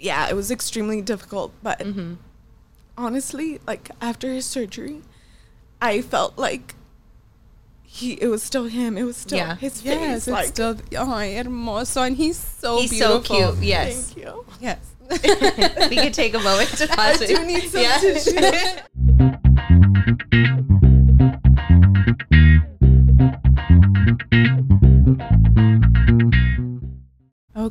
yeah, it was extremely difficult. But mm-hmm. honestly, like after his surgery, I felt like he it was still him. It was still Yeah. his Yes, face. it's Like still oh hermoso, and he's so He's so cute. Yes. thank you. Yes. we could take a moment to pause. I pause. do need some Yeah. tissue.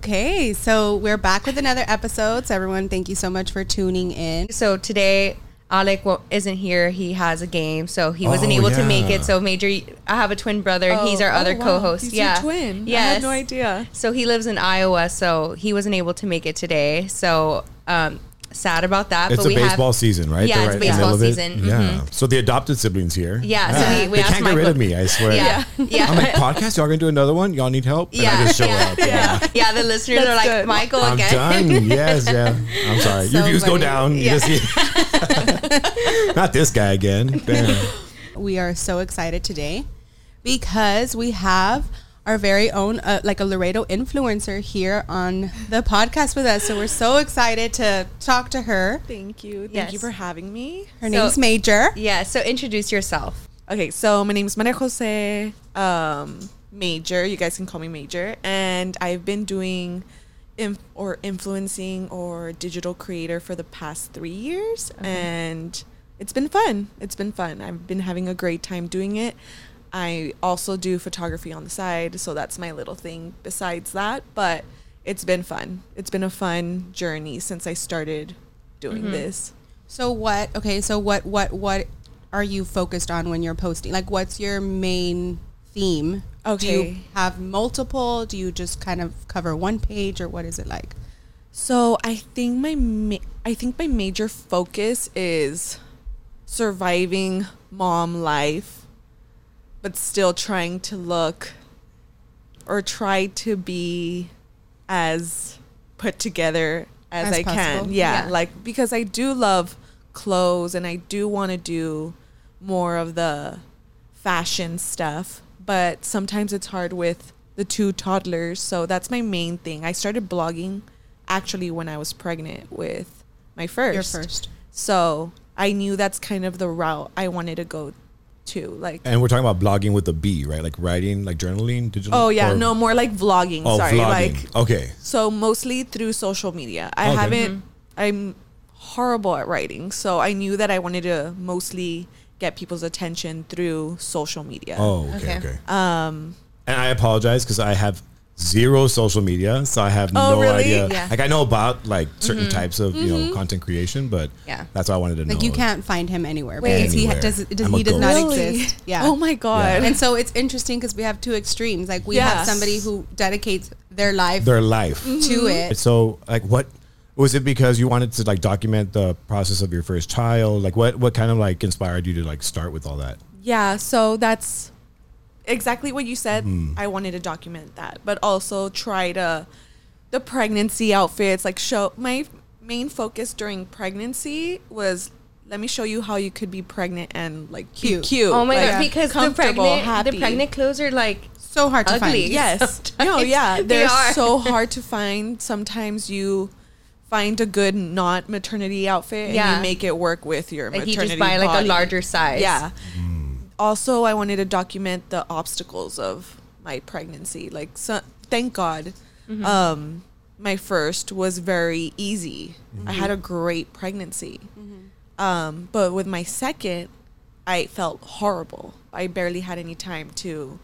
Okay, so we're back with another episode. So everyone, thank you so much for tuning in. So today, Alec wa- isn't here. He has a game, so he wasn't Oh, able to make it. So Major, I have a twin brother. He's our Oh, other wow. co-host. He's your yeah, twin. I Yes. had no idea. So he lives in Iowa, so he wasn't able to make it today. So um, sad about that. It's but a we baseball have, season, right? Yeah, They're it's right baseball middle of it. season. Yeah. Mhm. So the adopted siblings here. Yeah, so we- we they asked can't get rid of me. I swear. Yeah, yeah. I'm like podcast. Y'all gonna do another one? Y'all need help? And yeah, I just show yeah, up. yeah, yeah. The listeners That's are like, good. Michael I'm again. done. Yes, yeah. I'm sorry. Your So views go down. Yeah. Not this guy again. Damn. We are so excited today because we have our very own, uh, like a Laredo influencer here on the podcast with us. So we're so excited to talk to her. Thank you. Thank Yes. you for having me. Her So- name's Major. Yeah. So introduce yourself. Okay, so my name is Maria Jose um, Major. You guys can call me Major. And I've been doing inf- or influencing or digital creator for the past three years. And it's been fun. It's been fun. I've been having a great time doing it. I also do photography on the side. So that's my little thing besides that. But it's been fun. It's been a fun journey since I started doing mm-hmm. this. So what? Okay, so what? What? What are you focused on when you're posting? Like, what's your main theme? Do you Okay. have multiple? Do you just kind of cover one page, or what is it like? So I think my ma- I think my major focus is surviving mom life, but still trying to look or try to be as put together as, As I can. Yeah, Yeah. like because I do love clothes and I do want to do more of the fashion stuff, but sometimes it's hard with the two toddlers. So that's my main thing. I started blogging actually when I was pregnant with my first. Your first. So I knew that's kind of the route I wanted to go to. Like, And we're talking about blogging with a B, right? Like writing, like journaling, digital. oh yeah, or- no more like vlogging. Oh, sorry, vlogging. like okay. so mostly through social media. I Okay. haven't. I'm horrible at writing, so I knew that I wanted to mostly get people's attention through social media. Oh, okay, Okay. okay. Um, And I apologize because I have zero social media, so I have Oh, no really? idea. Yeah. Like I know about like certain mm-hmm. types of you know mm-hmm. content creation, but Yeah. that's what I wanted to know. Like, you can't find him anywhere Wait. because he ha- Anywhere. does. does he does not. Really? exist. Yeah. Oh my god. And so it's interesting because we have two extremes. Like we Yeah. have somebody who dedicates their life Their life. to mm-hmm. it. So like what was it because you wanted to like document the process of your first child? Like what what kind of like inspired you to like start with all that? Yeah, so that's exactly what you said. Hmm. I wanted to document that, but also try to the pregnancy outfits like show my main focus during pregnancy was let me show you how you could be pregnant and like Cute. cute. cute Oh my like, god! Because the pregnant, happy. the pregnant clothes are like So hard to Ugly. find. Yes. Sometimes no, yeah. they They're so hard to find. Sometimes you find a good not maternity outfit and Yeah. you make it work with your like maternity you just buy like a larger size. Yeah. Also, I wanted to document the obstacles of my pregnancy. Like, so, thank God, Mm-hmm. um, my first was very easy. I had a Mm-hmm. great pregnancy. Um, but with my second, I felt horrible. I barely had any time to.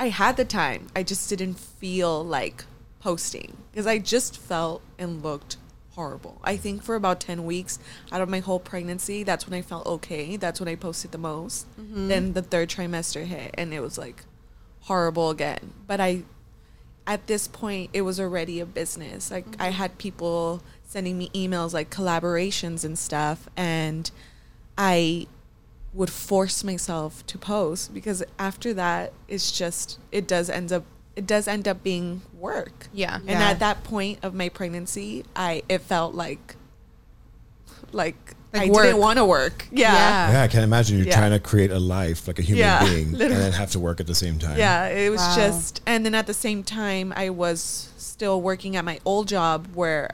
I had the time. I just didn't feel like posting because I just felt and looked horrible. I think for about 10 weeks out of my whole pregnancy, that's when I felt okay. That's when I posted the most. Mm-hmm. Then the third trimester hit and it was like horrible again. But I at this point it was already a business. Like I mm-hmm. had people sending me emails like collaborations and stuff and I would force myself to post because after that it's just it does end up it does end up being work. Yeah. And Yeah. at that point of my pregnancy, I it felt like like, Like I work. didn't want to work. Yeah. Yeah. Yeah, I can imagine you're Yeah. trying to create a life like a human Yeah, being and then have to work at the same time. Yeah, it was Wow. just, and then at the same time, I was still working at my old job where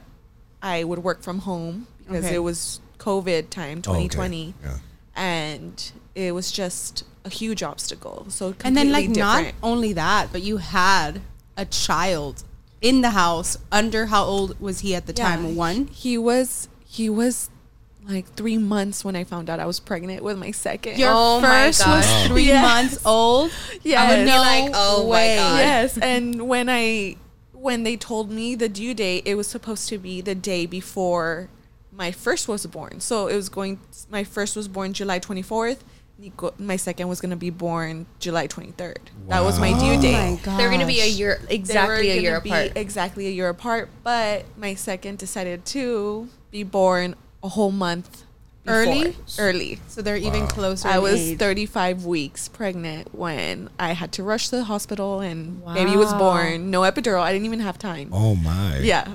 I would work from home because Okay. it was COVID time, Oh, okay. 2020, Yeah. and it was just a huge obstacle. So And then like completely not only that, but you had a child in the house under how old was he at the Yeah. time? One? He was he was like three months when I found out I was pregnant with my second. Your Oh first was three Yes. months old? I would no like, oh my. God. yes, and when I when they told me the due date, it was supposed to be the day before my first was born. So it was going. My first was born July twenty fourth. My second was going to be born July twenty third. That was my Wow. due Oh date. my god. They're gonna be a year exactly a year be apart. Exactly a year apart. But my second decided to be born a whole month before. Early? Early. So they're even closer. I was age. 35 weeks pregnant when I had to rush to the hospital and baby was born. No epidural. I didn't even have time. Oh my. Yeah.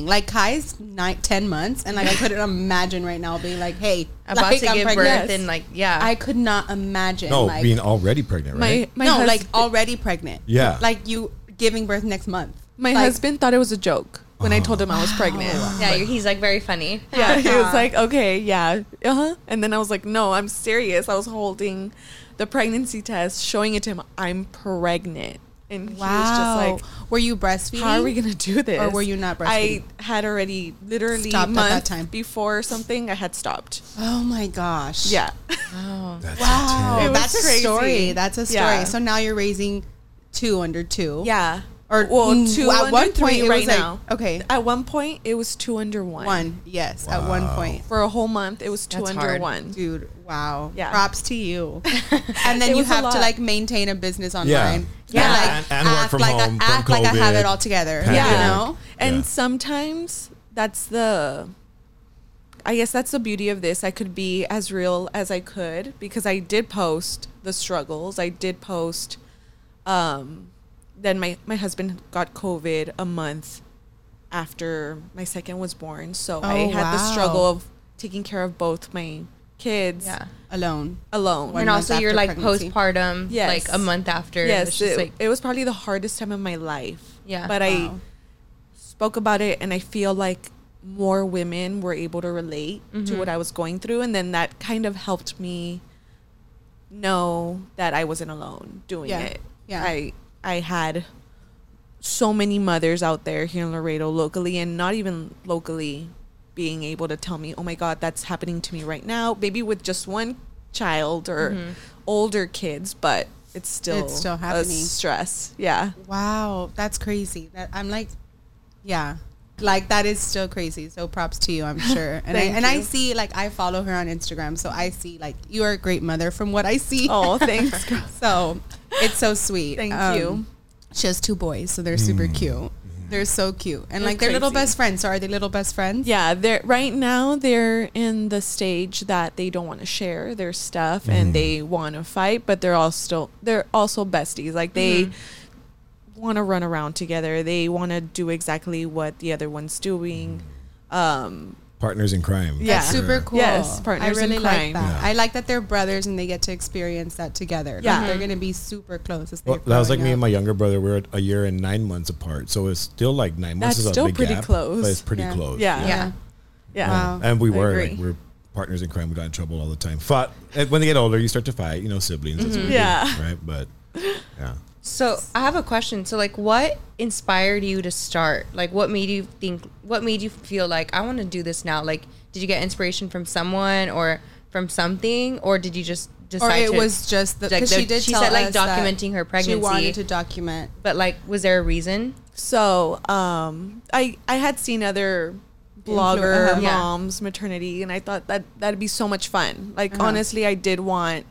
Like Kai's nine, 10 months, and like I couldn't imagine right now being like, "Hey, About like, to I'm give pregnant. birth and like yeah. I could not imagine. No, like, being already pregnant, right? My my no, hus- like already pregnant. Yeah. like you giving birth next month. my Like, husband thought it was a joke when I told him I was pregnant. yeah, he's like very funny. Yeah, he was like, "Okay, yeah, uh huh," and then I was like, "No, I'm serious." I was holding the pregnancy test, showing it to him. I'm pregnant, and he was just Wow. like, were you breastfeeding? "How are we gonna do this?" Or were you not breastfeeding?" I had already literally Stopped at that time. before something. I had stopped. Oh my gosh. Yeah. Oh. That's Wow. It was That's a crazy. story. That's a story. Yeah. So now you're raising two under two. Yeah. Or well, mm, two at under one three point it right was like- now. okay. At one point, it was two under one. One. Yes. At one point. For a whole month, it was two That's under hard. one. Dude, wow. Yeah. Props to you. and then It you have to like maintain a business online. Yeah. Yeah. like And- and work act from like home I, from act like I have it all together. Pandemic. You Yeah. know? And Yeah. sometimes that's the I guess that's the beauty of this. I could be as real as I could because I did post the struggles. I did post um then my my husband got COVID a month after my second was born. So I Oh, had the struggle of taking care of both my kids Yeah. Alone. alone. One and also you're like pregnancy. postpartum, Yes. like a month after. yes, it, like it was probably the hardest time of my life. Yeah. But I spoke about it and I feel like more women were able to relate to Mhm. what I was going through and then that kind of helped me know that I wasn't alone doing Yeah. it. Yeah. I I had so many mothers out there here in Laredo locally and not even locally being able to tell me, "Oh my god, that's happening to me right now." Maybe with just one child or Mhm. older kids, but it's still It's still a happening. stress. Yeah. Wow, that's crazy. That I'm like, yeah, like that is still crazy. So props to you, I'm sure. And I Thank and I see like I follow her on Instagram, so I see like you are a great mother from what I see. Oh, thanks. so it's so sweet. Thank Um, you. She has two boys, so they're super Mm. cute. They're so cute, and They're like they're little best friends. So are they little best friends? Yeah, they're right now they're in the stage that they don't want to share their stuff Mhm. and they want to fight, but they're all still they're also besties. Like they Mhm. want to run around together. They want to do exactly what the other one's doing. Um Partners in crime. Yeah. That's super cool. Yes, partners I in really like that. Yeah. I like that they're brothers and they get to experience that together. Like, Yeah. they're mm-hmm. gonna be super close. As Well, that was like growing me and my younger brother. We're a year and nine months apart, so it's still like nine months That's is a still big pretty gap, close. But it's pretty Yeah. close. Yeah. Yeah. yeah. Wow. And we were like, we're partners in crime. We got in trouble all the time. Fought eh, when they get older, you start to fight. You know, siblings. That's what we do, Yeah. right. But yeah, So I have a question. So like, what inspired you to start? Like, what made you think? What made you feel like I want to do this now? Like, did you get inspiration from someone or from something, or did you just decide? or it to, was just the like, the- she did she tell said, like, us documenting her pregnancy. She wanted to document. but like, was there a reason? So, um, I I had seen other blogger uh-huh. Yeah. moms maternity, and I thought that that'd be so much fun. Like Uh-huh. honestly, I did want.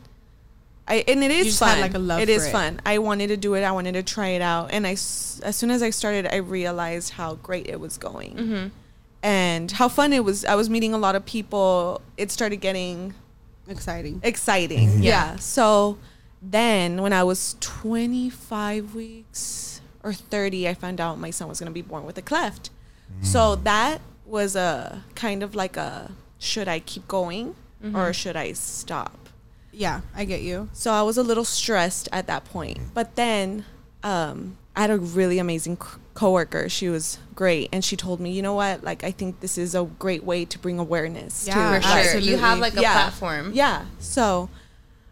I and it is just fun. had, like, a love It for is it. fun. I wanted to do it. I wanted to try it out, and I s- as soon as I started, I realized how great it was going. Mm-hmm. And how fun it was! I was meeting a lot of people. It started getting Exciting. exciting. Mhm. Yeah. So then when I was 25 weeks or 30, I found out my son was going to be born with a cleft. So that was a kind of like a should I keep going or should I stop? Yeah, I get you. So I was a little stressed at that point. But then um, I had a really amazing co- coworker. She was great, and she told me, you know what? Like, I think this is a great way to bring awareness. Yeah, to For like, sure. Absolutely. You have like a Yeah. platform. Yeah. So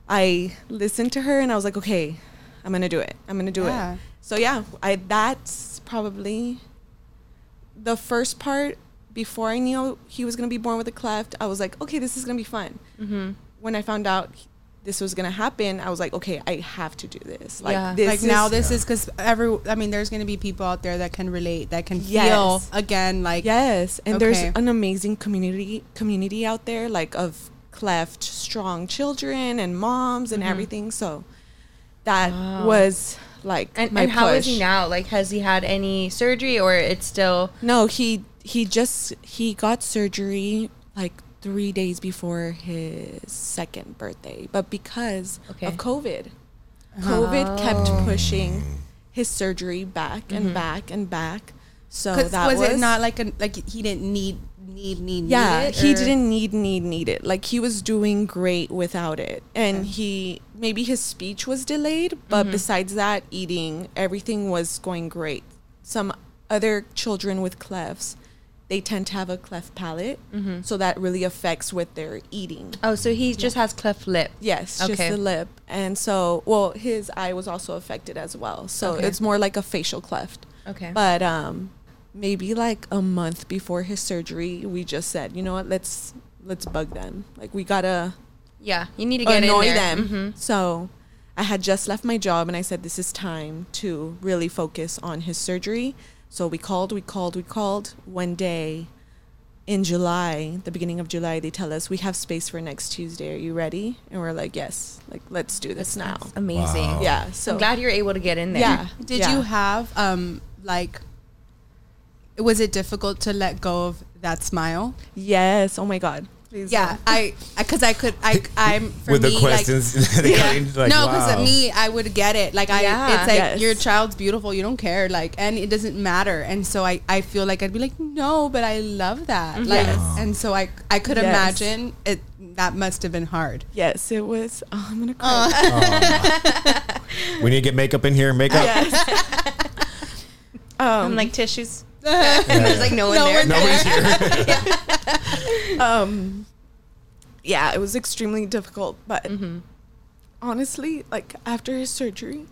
I listened to her and I was like, okay, I'm gonna do it. I'm gonna do Yeah. it. So yeah, I that's probably the first part before I knew he was gonna be born with a cleft. I was like, okay, this is gonna be fun. Mm-hmm. When I found out this was gonna happen, I was like, okay, I have to do this. Like Yeah. this like is, now this is because every i mean there's gonna be people out there that can relate that can Yes. feel again like Yes, and there's an amazing community community out there, like of cleft strong children and moms and everything. So that Mm-hmm. Wow. was like And, my and how is push. he now? Like, has he had any surgery or it's still? No, he he just he got surgery like three days before his second birthday, but because Okay. of COVID, uh-huh. COVID kept Oh. pushing his surgery back and mm-hmm. back and back. So that was, was, it not like a like he didn't need need need yeah need it, he didn't need need need it. Like he was doing great without it. And he maybe his speech was delayed but mm-hmm. besides that eating everything was going great. Some other children with clefts they tend to have a cleft palate so that really affects with their eating Oh, so he just has cleft lip. yes Okay. just the lip and so well his eye was also affected as well so Okay. it's more like a facial cleft Okay. but um, maybe like a month before his surgery, we just said, you know what, let's let's bug them. Like we gotta yeah, you need to get annoy them. Mhm. So I had just left my job, and I said, this is time to really focus on his surgery. So we called, we called, we called. One day in July, the beginning of July, they tell us we have space for next Tuesday. Are you ready? And we're like, yes. Like let's do this now. That's amazing. Wow. Yeah. So I'm glad you're able to get in there. Yeah. did yeah. you have um like was it difficult to let go of that smile Yes. Oh my God. Please. yeah i because I, could i i'm for with me the questions. like, got yeah. like, no because wow. me i would get it like i Yeah. it's like Yes. your child's beautiful you don't care like and it doesn't matter and so i i feel like i'd be like no but i love that like Yes. and so i i could Yes. imagine it that must have been hard Yes, it was. Oh, I'm gonna cry. we need to get makeup in here. Makeup. yes. um, I'm like tissues. And there's like no one No there. one Nobody's here. um, yeah, it was extremely difficult, but Mm-hmm. honestly, like after his surgery,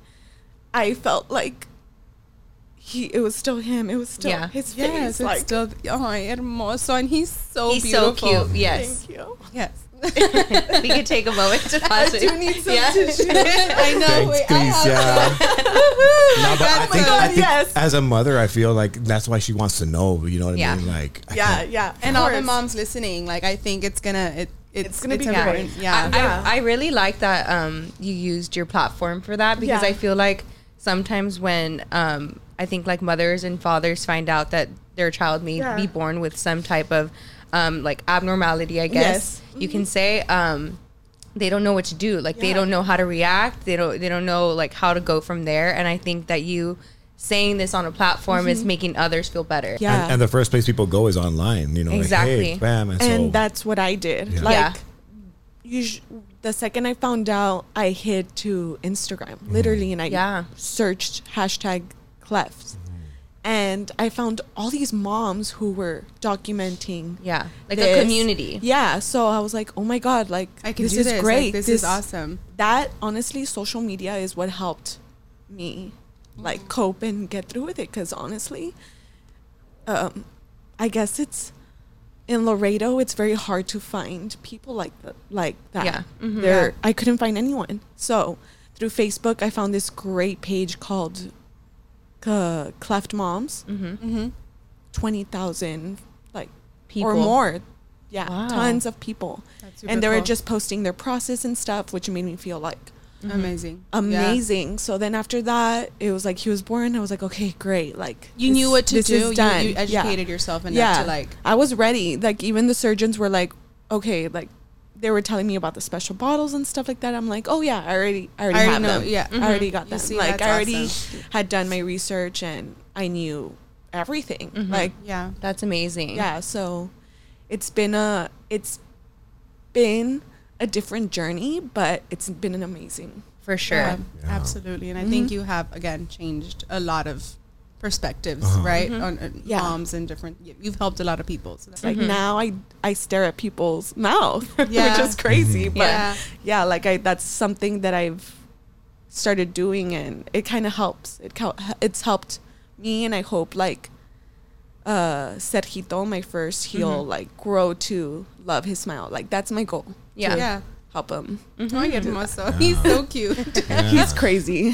I felt like he. It was still him. It was still Yeah. his face. yes it's still oh hermoso and he's so He's so cute. Yes. Thank you. yes we could take a moment to pause. I do need some Yeah. tissue. i know Thanks, wait, I have Alicia. no, but I think, I think yes. as a mother, I feel like that's why she wants to know. You know what I Yeah. mean? Like, I Yeah, can't- yeah. and of all the moms listening like i think it's gonna it it's, It's gonna be important. great. yeah I, Yeah. I, I really like that um, you used your platform for that because Yeah. I feel like sometimes when um, I think like mothers and fathers find out that their child may Yeah. be born with some type of um, like abnormality, I guess Yes. you can say. Um, they don't know what to do. Like they don't know how to react. They don't. They don't know like how to go from there. And I think that you saying this on a platform is making others feel better. Yeah. And, and the first place people go is online. You know, Exactly. Like, hey, bam, and, and so, that's what I did. Yeah. Like, Yeah. us- the second I found out, I hid to Instagram, literally, and I Yeah. searched hashtag cleft, and I found all these moms who were documenting. Yeah, like this. a community. Yeah, so I was like, oh my god, like i can this do is this great. like, this, is awesome That honestly, social media is what helped me like cope and get through with it. Because honestly, um, I guess it's in Laredo. It's very hard to find people like that. Like that. Yeah. Mhm. There, Yeah. I couldn't find anyone. So through Facebook, I found this great page called uh, Cleft Moms. Mm-hmm. mm-hmm. Twenty thousand like People. or more. Yeah, Wow. tons of people, and they were cool. just posting their process and stuff, which made me feel like amazing amazing. So then after that, it was like he was born. I was like, okay, great. Like you this- knew what to this do is you, done. you Yeah. educated yourself enough Yeah, to like I was ready. Like even the surgeons were like, okay, like they were telling me about the special bottles and stuff like that. I'm like, oh yeah, I already, I already, I already have know, them. yeah. I already got You them. see, like I already awesome. had done my research and I knew everything. Mhm. Like yeah That's amazing. yeah, so it's been a it's been a different journey, but it's been an amazing for sure. Yeah, Yeah. absolutely. And I think you have again changed a lot of perspectives, Uh-huh. right? On uh, Yeah. moms and different. you- You've helped a lot of people. So that's like Mhm. now I I stare at people's mouth, Yeah. which is crazy. But Yeah. yeah. like I that's something that I've started doing, and it kind of helps. It it's helped me, and I hope like uh Sergito, my first, he'll Mhm. like grow to love his smile. Like that's my goal. Yeah. yeah. Help him. Oh, I get him also. He's so cute. Yeah. He's crazy.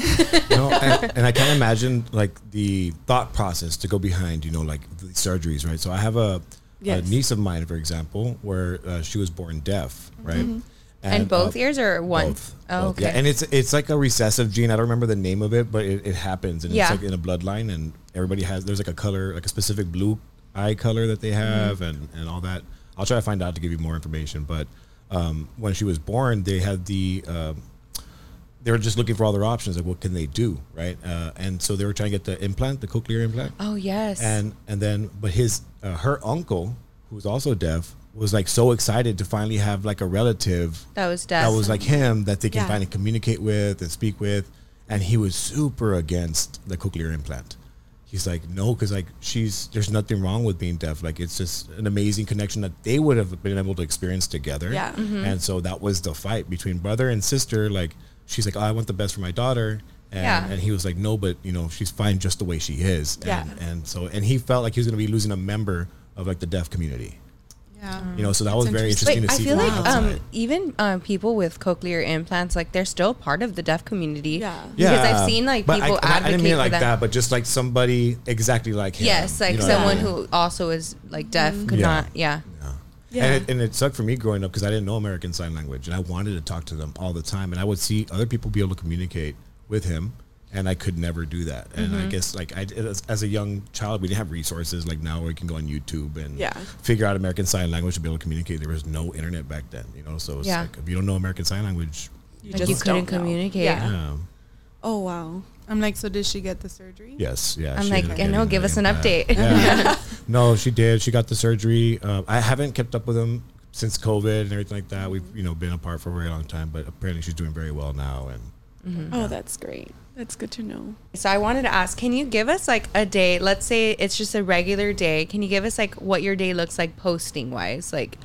you know, and, and I can't imagine like the thought process to go behind, you know, like the surgeries, right? So I have a, Yes. a niece of mine, for example, where uh, she was born deaf, right? Mm-hmm. And, both uh, ears or one? Both. Oh, Both, okay. Yeah, and it's it's like a recessive gene. I don't remember the name of it, but it, it happens, and Yeah. it's like in a bloodline, and everybody has. There's like a color, like a specific blue eye color that they have, Mm-hmm. and and all that. I'll try to find out to give you more information. But um, when she was born, they had the. Um, they were just looking for all their options, like what can they do, right? Uh, and so they were trying to get the implant, the cochlear implant, oh yes. and and then but his uh, her uncle, who was also deaf, was like so excited to finally have like a relative that was death. that was like him that they can Yeah. finally communicate with and speak with and he was super against the cochlear implant he's like no because like she's there's nothing wrong with being deaf like it's just an amazing connection that they would have been able to experience together Yeah. Mm-hmm. and so that was the fight between brother and sister like she's like oh, i want the best for my daughter and, Yeah. and he was like no but you know she's fine just the way she is Yeah. and, and so and he felt like he was going to be losing a member of like the deaf community Yeah. you know so that was very interesting. interesting Wait, to I feel like um, even um, people with cochlear implants, like they're still part of the deaf community. Yeah. Because I've seen like but people I, I- I advocate didn't mean it for like that, but just like somebody exactly like him. Yes, like You know what I someone mean? who also is like deaf could Yeah. not. Yeah. Yeah. Yeah. And, it, and it sucked for me growing up because I didn't know American Sign Language, and I wanted to talk to them all the time, and I would see other people be able to communicate with him, and I could never do that. And Mm-hmm. I guess like I as, as a young child, we didn't have resources like now where we can go on YouTube and Yeah. figure out American Sign Language to be able to communicate. There was no internet back then, you know. So it's Yeah. like if you don't know American Sign Language, You Like you couldn't don't know. communicate. Yeah. yeah. Oh wow. I'm like, so did she get the surgery? Yes, yeah. I'm like, I know, give us an update. Yeah. no, she did. She got the surgery. Uh, I haven't kept up with him since COVID and everything like that. We've you know been apart for a very long time, but apparently she's doing very well now. And Mm-hmm. Oh, that's great. That's good to know. So I wanted to ask, can you give us like a day? Let's say it's just a regular day. Can you give us like what your day looks like posting wise? Like,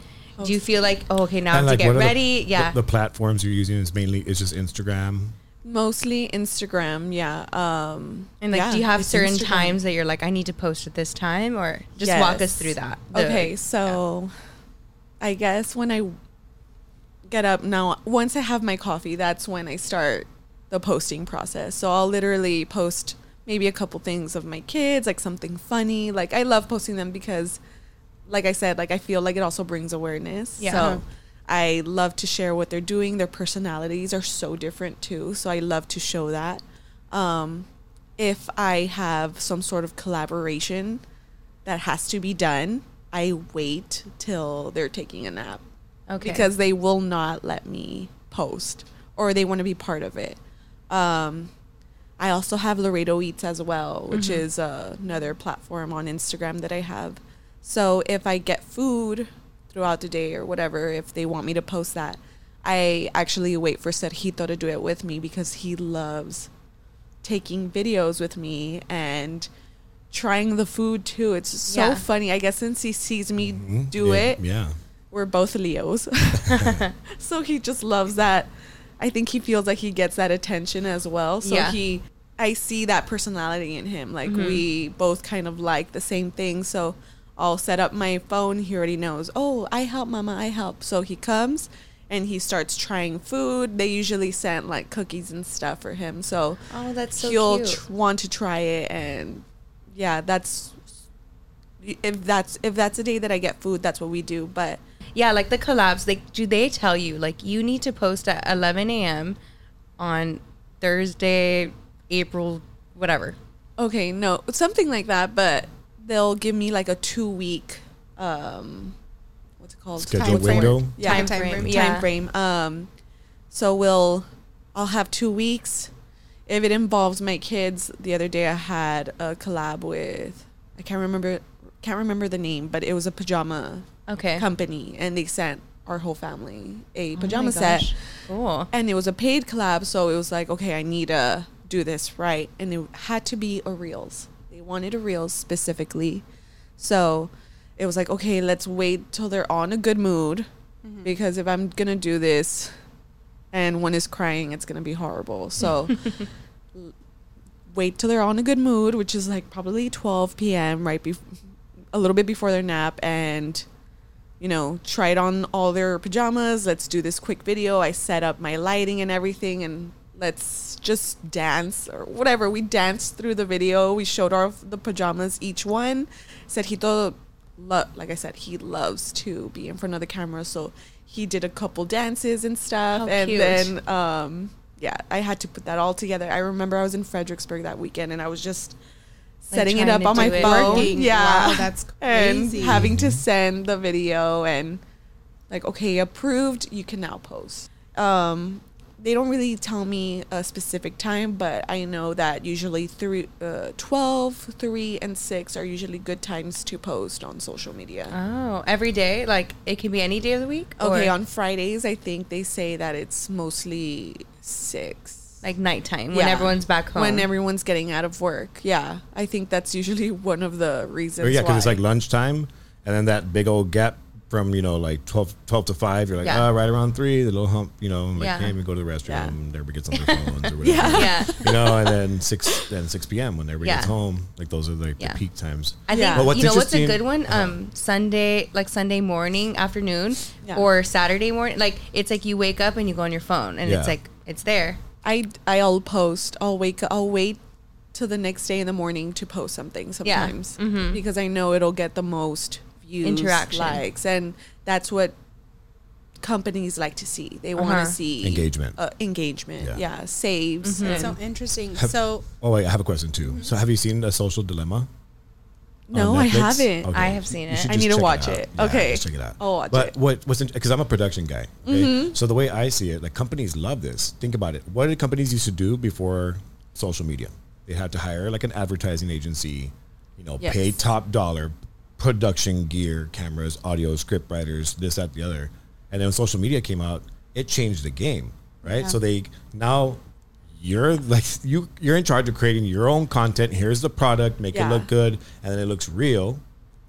do you feel like oh, okay, now I have and to get what are the- ready? yeah. The, the platforms you're using is mainly it's just Instagram. Mostly Instagram, yeah. Um, and like, yeah, do you have certain Instagram. times that you're like, I need to post at this time, or just walk us through that? The- Okay, so I guess when I get up now, once I have my coffee, that's when I start the posting process. So I'll literally post maybe a couple things of my kids, like something funny. Like I love posting them because, like I said, like I feel like it also brings awareness. Yeah. So I love to share what they're doing. Their personalities are so different too. So I love to show that. Um, if I have some sort of collaboration that has to be done, I wait till they're taking a nap Okay. because they will not let me post or they want to be part of it. Um, I also have Laredo Eats as well, which is uh, another platform on Instagram that I have. So if I get food throughout the day or whatever, if they want me to post that, I actually wait for Sergito to do it with me because he loves taking videos with me and trying the food too. It's so Yeah. funny. I guess since he sees me Mhm. do yeah, it, Yeah. we're both Leos. so he just loves that. I think he feels like he gets that attention as well. So Yeah. he I see that personality in him. Like we mm-hmm. both kind of like the same thing. So I'll set up my phone. He already knows, "Oh, I help mama, I help." So he comes and he starts trying food. They usually send like cookies and stuff for him. So oh, that's so he'll cute. tr- want to try it and yeah, that's if that's if that's a day that I get food, that's what we do. But Yeah, like the collabs, like do they tell you like you need to post at 11 a.m. on Thursday, April, whatever? Okay, no, something like that, but they'll give me like a two week um what's it called? Schedule Time frame. window? Yeah, Time time frame. frame. Yeah. Time frame. Um so we'll I'll have two weeks. If it involves my kids, the other day I had a collab with I can't remember can't remember the name, but it was a pajama Okay. company and they sent our whole family a Oh pajama set. Cool. And it was a paid collab, so it was like, okay, I need to do this right. And it had to be a Reels. They wanted a Reels specifically. So it was like, okay, let's wait till they're on a good mood. Mm-hmm. Because if I'm going to do this and one is crying, it's going to be horrible. So wait till they're on a good mood, which is like probably 12 p.m., right? Bef- a little bit before their nap. And you know, tried on all their pajamas. Let's do this quick video. I set up my lighting and everything, and let's just dance or whatever. We danced through the video. We showed off the pajamas, each one. Sergito, lo- like I said, he loves to be in front of the camera, so he did a couple dances and stuff, How and cute. then um, yeah, I had to put that all together. I remember I was in Fredericksburg that weekend, and I was just. Setting it up on my it. phone, yeah, Wow, that's and crazy. having to send the video and like okay approved you can now post um they don't really tell me a specific time but i know that usually three uh, 12 3 and 6 are usually good times to post on social media Oh, every day? Like it can be any day of the week? okay Or, on fridays i think they say that it's mostly 6 like nighttime when Yeah. everyone's back home. when everyone's getting out of work yeah i think that's usually one of the reasons Or yeah, because it's like lunchtime, and then that big old gap from you know like 12, 12 to five. You're like, Yeah. oh, right around three, the little hump. You know, like yeah. can't even go to the restroom. Yeah. and Everybody gets on their phones or whatever. Yeah. yeah. You know, and then six, then six p.m. when everybody gets home. Like those are like Yeah. the peak times. I think Yeah. But what's you know what's a good one? Um, Sunday, like Sunday morning, afternoon, Yeah. or Saturday morning. Like it's like you wake up and you go on your phone, and Yeah. it's like it's there. I I'll post. I'll wake. I'll wait till the next day in the morning to post something sometimes Mhm. because I know it'll get the most views, Interaction. likes, and that's what companies like to see. They want Uh-huh. to see Engagement. uh, engagement. Yeah. Yeah, saves. Mhm. So interesting. Have- so Oh wait, I have a question too. So have you seen a social dilemma? No, I haven't. I have seen it. I need to watch out. it. Yeah, Okay. check it out. I'll watch but it. Mm-hmm. what what's because I'm a production guy. Okay? So the way I see it, like companies love this. Think about it. What did companies used to do before social media? They had to hire like an advertising agency, you know, Yes. pay top dollar, production gear, cameras, audio, script writers, this, that, the other. And then when social media came out, it changed the game, right? Yeah. So they now you're like you you're in charge of creating your own content. Here's the product, make Yeah. it look good, and then it looks real,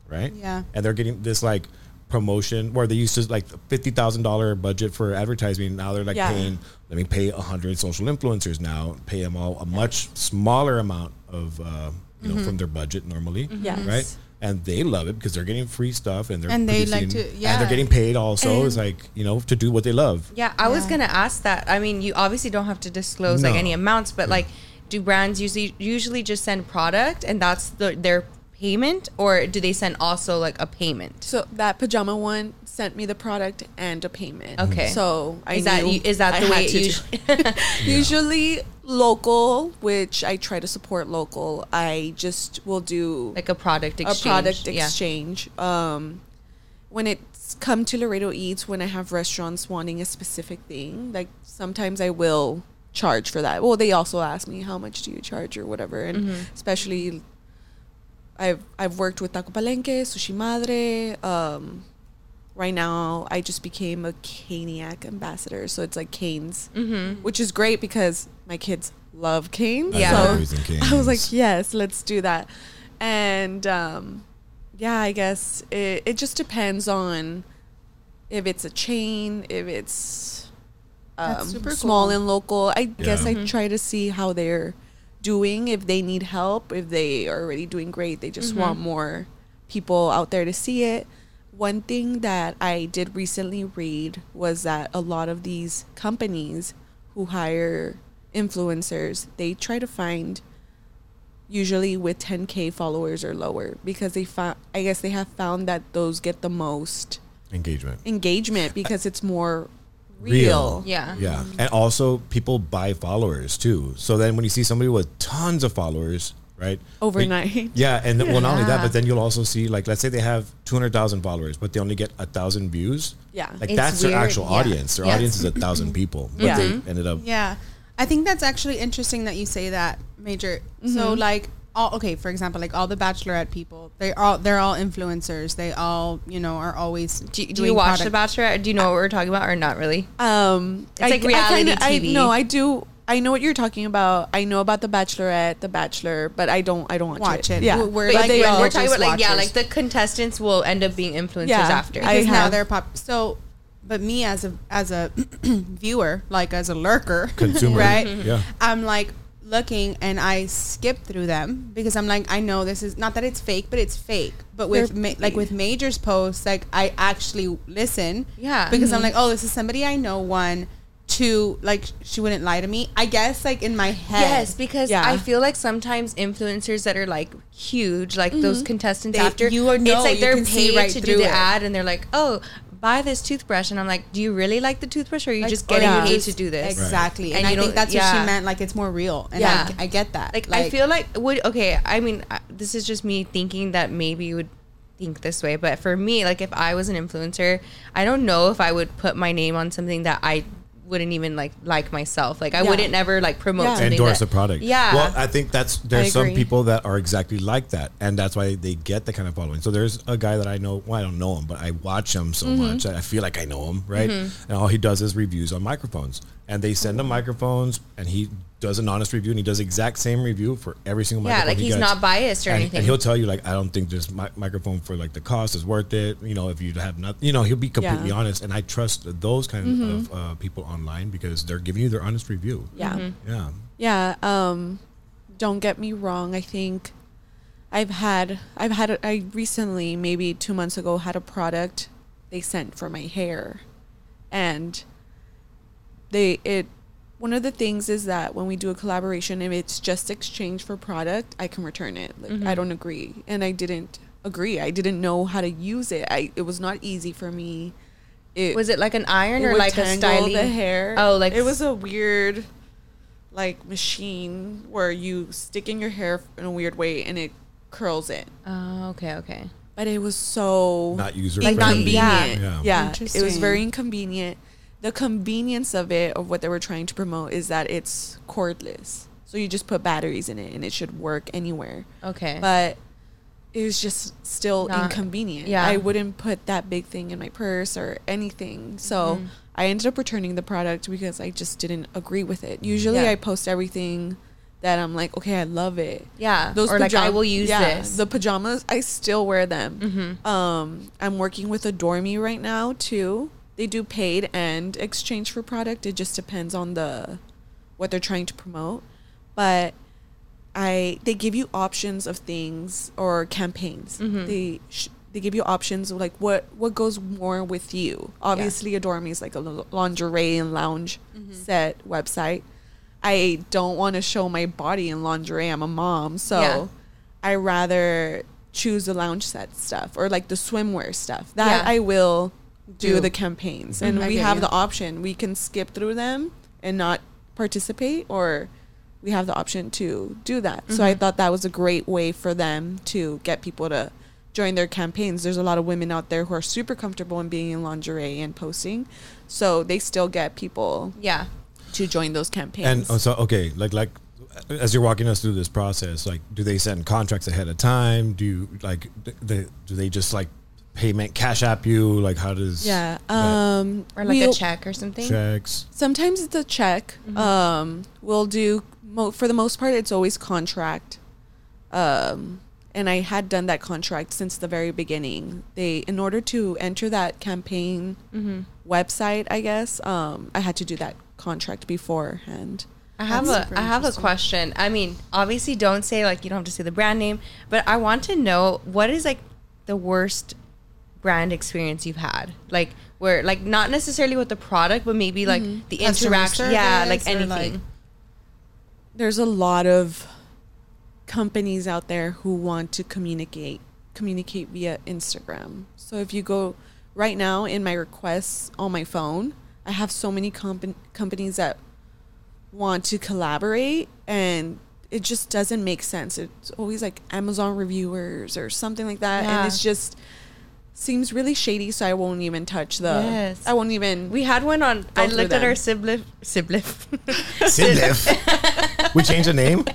right? Yeah. And they're getting this like promotion where they used to like fifty thousand dollar budget for advertising. Now they're like Yeah. paying. Let me pay a hundred social influencers now. Pay them all a much smaller amount of uh, you know from their budget normally, Yes. right? And they love it because they're getting free stuff and they're And they like to- yeah. and they're getting paid also. it's like you know to do what they love. Yeah, I was gonna ask that. I mean, you obviously don't have to disclose like any amounts, but like, do brands usually usually just send product and that's the, their payment, or do they send also like a payment? So that pajama one sent me the product and a payment. Okay. So I Is that is that the had way it to usually? Usually local, which I try to support local. I just will do like a product exchange? a product Yeah. exchange. Um, when it's come to Laredo Eats, when I have restaurants wanting a specific thing, like sometimes I will charge for that. Well, they also ask me how much do you charge or whatever, and Mhm. especially I've I've worked with Taco Palenque, Sushi Madre. Um, right now, I just became a Caniac ambassador, so it's like Cane's, Mm-hmm. which is great because my kids love Cane's. I Yeah. so Raising I was like, yes, let's do that. And um, yeah, I guess it, it just depends on if it's a chain, if it's um, super small cool. and local. I guess Yeah. I Mhm. try to see how they're doing, if they need help, if they are already doing great, they just Mhm. want more people out there to see it. One thing that I did recently read was that a lot of these companies who hire influencers, they try to find usually with 10k followers or lower because they found I guess they have found that those get the most engagement. engagement because it's more real. Real. Yeah. Yeah. And also people buy followers too. So then when you see somebody with tons of followers, right? Overnight. Yeah, and then, well, not only that, but then you'll also see like let's say they have two hundred thousand followers, but they only get a thousand views. Yeah. Like It's that's their actual yeah. audience. Their Yes. audience is a thousand people, but Yeah. they ended up. Yeah. I think that's actually interesting that you say that, Major. So Mhm. like all okay. For example, like all the Bachelorette people, they all they're all influencers. They all you know are always. Do, do you watch product- The bachelorette Do you know what we're talking about or not really? Um, It's like reality kinda- I, TV. no, I do. I know what you're talking about. I know about the Bachelorette, the Bachelor, but I don't. I don't watch, Watch it. Yeah, We're- we're like- they we're talking about like yeah, like the contestants will end up being influencers Yeah. after. I because now have- they're pop. So, but me as a as a viewer, like as a lurker, Consumer, right? yeah. I'm like looking and I skip through them because I'm like I know this is not that it's fake, but it's fake. But with ma- like with majors posts, like I actually listen, Yeah. because I'm mm-hmm. like, oh, this is somebody I know. One, two, like she wouldn't lie to me. I guess like in my head, Yes, because Yeah. I feel like sometimes influencers that are like huge, like those mm-hmm. contestants They- after, you would know, it's like you they're paid right to do through the it. ad, and they're like, oh, buy this toothbrush, and I'm like, do you really like the toothbrush, or are you Like, just oh, getting you paid just- to do this? exactly. And And, you I think that's what she meant. Like it's more real, and Yeah. I, I get that. Like, I feel like would okay. I mean, I- this is just me thinking that maybe you would think this way, but for me, like if I was an influencer, I don't know if I would put my name on something that I wouldn't even like like myself. Like I Yeah. wouldn't never like promote Yeah. something endorse that- the product. Yeah. Well, I think that's there's some people that are exactly like that, and that's why they get the kind of following. So there's a guy that I know. Well, I don't know him, but I watch him so Mm-hmm. much that I feel like I know him, right? And all he does is reviews on microphones, and they send him microphones, and he does an honest review, and he does the exact same review for every single yeah, microphone. Yeah, like he he's gets. not biased or and, anything. and he'll tell you like I don't think this mi- microphone for like the cost is worth it. You know, if you have not, you know, he'll be completely Yeah. honest, and I trust those kind of uh, people online because they're giving you their honest review. yeah, Mm-hmm. Yeah. yeah. Um, don't get me wrong. I think I've had I've had a, I recently maybe two months ago had a product they sent for my hair, and they it one of the things is that when we do a collaboration if it's just exchange for product i can return it like i mm-hmm. don't agree and i didn't agree i didn't know how to use it i it was not easy for me it was it like an iron or like a styling? the hair Oh, like it was a weird like machine where you stick in your hair in a weird way and it curls it Oh, okay, okay. but it was so Not user Like, friendly. inconvenient. yeah. Yeah, Yeah. it was very inconvenient. The convenience of it, of what they were trying to promote, is that it's cordless. So you just put batteries in it, and it should work anywhere. Okay. But it was just still Not- inconvenient. yeah. I wouldn't put that big thing in my purse or anything. So Mm-hmm. I ended up returning the product because I just didn't agree with it. Usually Yeah. I post everything that I'm like, okay, I love it yeah. those or like I will use yeah, this. The pajamas, I still wear them. Mm-hmm. Um, I'm working with Adore Me right now too. They do paid and exchange for product. It just depends on the what they're trying to promote. But I they give you options of things or campaigns. Mm-hmm. They sh- they give you options of like what what goes more with you. Obviously, Adore Me is like a lingerie and lounge Mm-hmm. set website. I don't want to show my body in lingerie. I'm a mom, so Yeah. I rather choose the lounge set stuff or like the swimwear stuff. That Yeah. I will do, Do. the campaigns, and Mhm. I we have you. the option. We can skip through them and not participate, or we have the option to do that. So Mm-hmm. I thought that was a great way for them to get people to join their campaigns. There's a lot of women out there who are super comfortable in being in lingerie and posting, so they still get people yeah. to join those campaigns. And oh, so okay, like like as you're walking us through this process, like do they send contracts ahead of time? Do you like th- they, do they just like payment cash app you? Like how does yeah, um, Or like a we'll- check or something. checks? Sometimes it's a check. Um, we'll do mo- for the most part. It's always contract. Um, and I had done that contract since the very beginning. They, in order to enter that campaign Mm-hmm. website, I guess, um, I had to do that contract beforehand. I have That's a super I have a question. I mean, obviously, don't say like you don't have to say the brand name, but I want to know what is like the worst brand experience you've had, like where like not necessarily with the product, but maybe like mm-hmm. the Customer interaction. Yeah, like anything. like- There's a lot of companies out there who want to communicate communicate via Instagram. So if you go right now in my requests on my phone, I have so many compan- companies that want to collaborate and it just doesn't make sense. It's always like Amazon reviewers or something like that Yeah. and it's just seems really shady so I won't even touch the Yes. I won't even we had one on. I through looked at them. our sibling sibling. Simlif. we changed the name.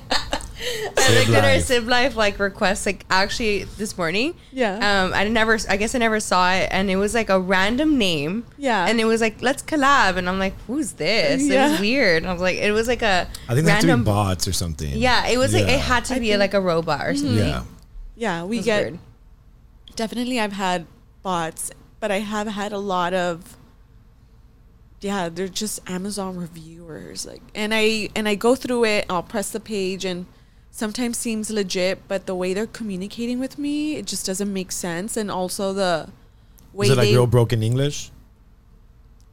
I Civ looked at our Life. Life like requests like actually this morning. Yeah. Um, I never, I guess I never saw it, and it was like a random name. Yeah. And it was like let's collab, and I'm like, who's this? Yeah. It was weird. And I was like, it was like a I think they have to be random. bots or something. yeah, it was like it had to I be think- like a robot or something. Yeah. Yeah, we get weird. definitely. I've had bots, but I have had a lot of. Yeah, they're just Amazon reviewers, like, and I and I go through it. I'll press the page, and sometimes seems legit, but the way they're communicating with me, it just doesn't make sense. And also the way Is it like they, real broken English?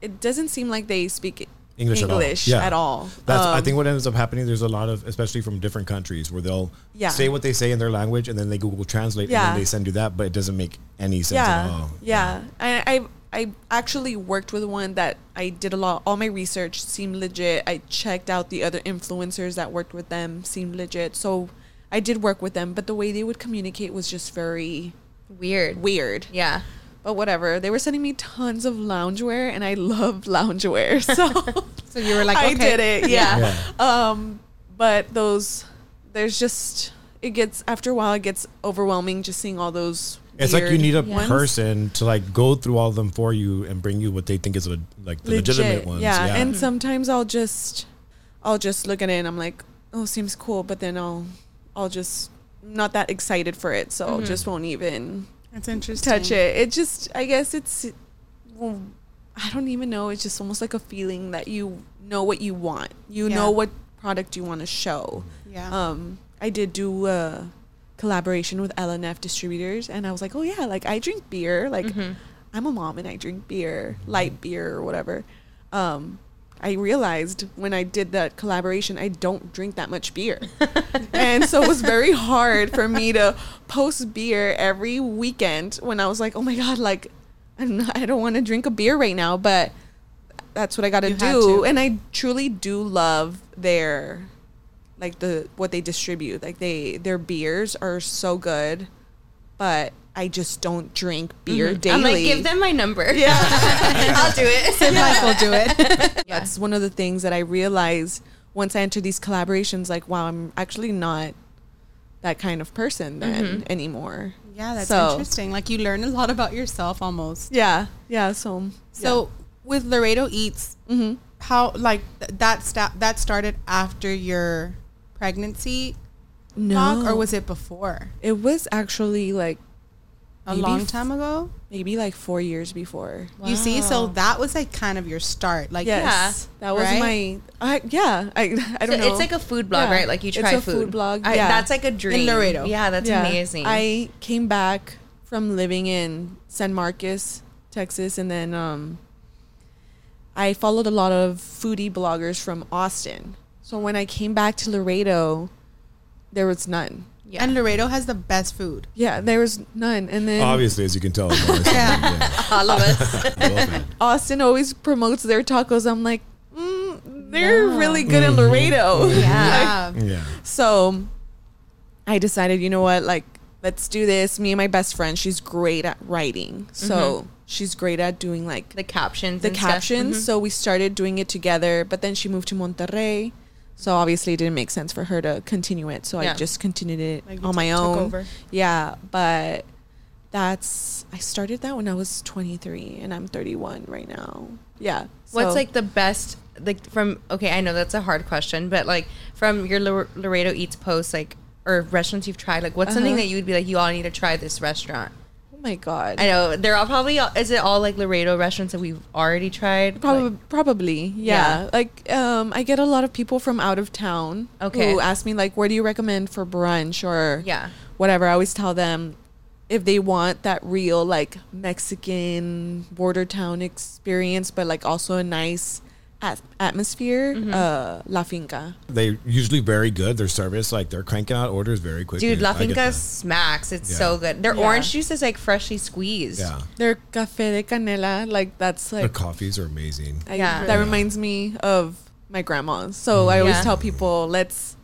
it doesn't seem like they speak English, English at all. Yeah. at all. That's I Um, think what ends up happening. There's a lot of, especially from different countries, where they'll Yeah. say what they say in their language, and then they Google Translate, and then they send you that, but it doesn't make any sense at all. yeah. Yeah, I, I I actually worked with one that I did a lot. All my research seemed legit. I checked out the other influencers that worked with them seemed legit. So I did work with them, but the way they would communicate was just very Weird. weird. Yeah. But whatever. They were sending me tons of loungewear, and I love loungewear. So So you were like, I did it. Yeah. Yeah. Um, but those, there's just it gets after a while it gets overwhelming just seeing all those. It's like you need a ones. person to like go through all of them for you and bring you what they think is le- like the legitimate ones. Yeah. Yeah, and sometimes I'll just, I'll just look at it and I'm like, oh, seems cool, but then I'll, I'll just not that excited for it, so I'll just won't even That's interesting. touch it. It just, I guess it's, well, I don't even know. It's just almost like a feeling that you know what you want. You Yeah. know what product you want to show. Yeah. Um, I did do a collaboration with L&F distributors, and I was like, oh yeah, like I drink beer. Like Mhm. I'm a mom and I drink beer, light beer or whatever. Um, I realized when I did that collaboration, I don't drink that much beer. and so it was very hard for me to post beer every weekend when I was like, oh my God, like, I'm not, I don't want to drink a beer right now, but that's what I got to do. And I truly do love their, like the, what they distribute. Like they, their beers are so good, but I just don't drink beer daily. I'm like, give them my number. Yeah. I'll do it. Civ Life will do it. Yeah. That's one of the things that I realized once I entered these collaborations. Like, wow, I'm actually not that kind of person then anymore. yeah, that's So- interesting. Like you learn a lot about yourself almost. Yeah, yeah. So, So with Laredo Eats, hmm how like th- that sta- that started after your pregnancy no, talk, or was it before? it was actually like A Maybe long time ago. maybe like four years before. You see, so that was like kind of your start. Like yes, that was right? my. I yeah. I I don't So know. It's like a food blog, Yeah. right? Like you It's try a food. food blog, I, yeah. That's like a dream. in Laredo. Yeah, that's Yeah. amazing. I came back from living in San Marcos, Texas, and then um, I followed a lot of foodie bloggers from Austin. So when I came back to Laredo, there was none. Yeah. And Laredo has the best food. Yeah, there was none. And then Obviously, as you can tell. Yeah. yeah. all of us. It. Austin always promotes their tacos. I'm like, mm, they're Yeah. really good in Mhm. Laredo. Yeah. Yeah. So I decided, you know what, like, let's do this. Me and my best friend, she's great at writing. So she's great at doing like the captions. the and stuff. captions. Mhm. So we started doing it together, but then she moved to Monterrey. So obviously it didn't make sense for her to continue it. So Yeah. I just continued it Like, you on my t- took own. over. Yeah, but that's I started that when I was 23 and I'm 31 right now. Yeah. What's like the best like from okay, I know that's a hard question, but like from your Laredo Eats posts like or restaurants you've tried, like what's something Uh-huh. that you would be like you all need to try this restaurant? Oh my god. I know they're all probably all, is it all like Laredo restaurants that we've already tried? Probably, Like, probably, yeah. Yeah. Like, um, I get a lot of people from out of town Okay. who ask me like, "Where do you recommend for brunch or yeah. whatever?" I always tell them if they want that real like Mexican border town experience, but like also a nice at- atmosphere. Mm-hmm. Uh, La Finca. They're usually very good. Their service, like they're cranking out orders very quickly. Dude, La Finca smacks. It's Yeah. so good. Their Yeah. orange juice is like freshly squeezed. Yeah. Their café de canela, like that's Their like coffees are amazing. I, Yeah. that Yeah. reminds me of my grandma's. So I always Yeah. tell people, let's.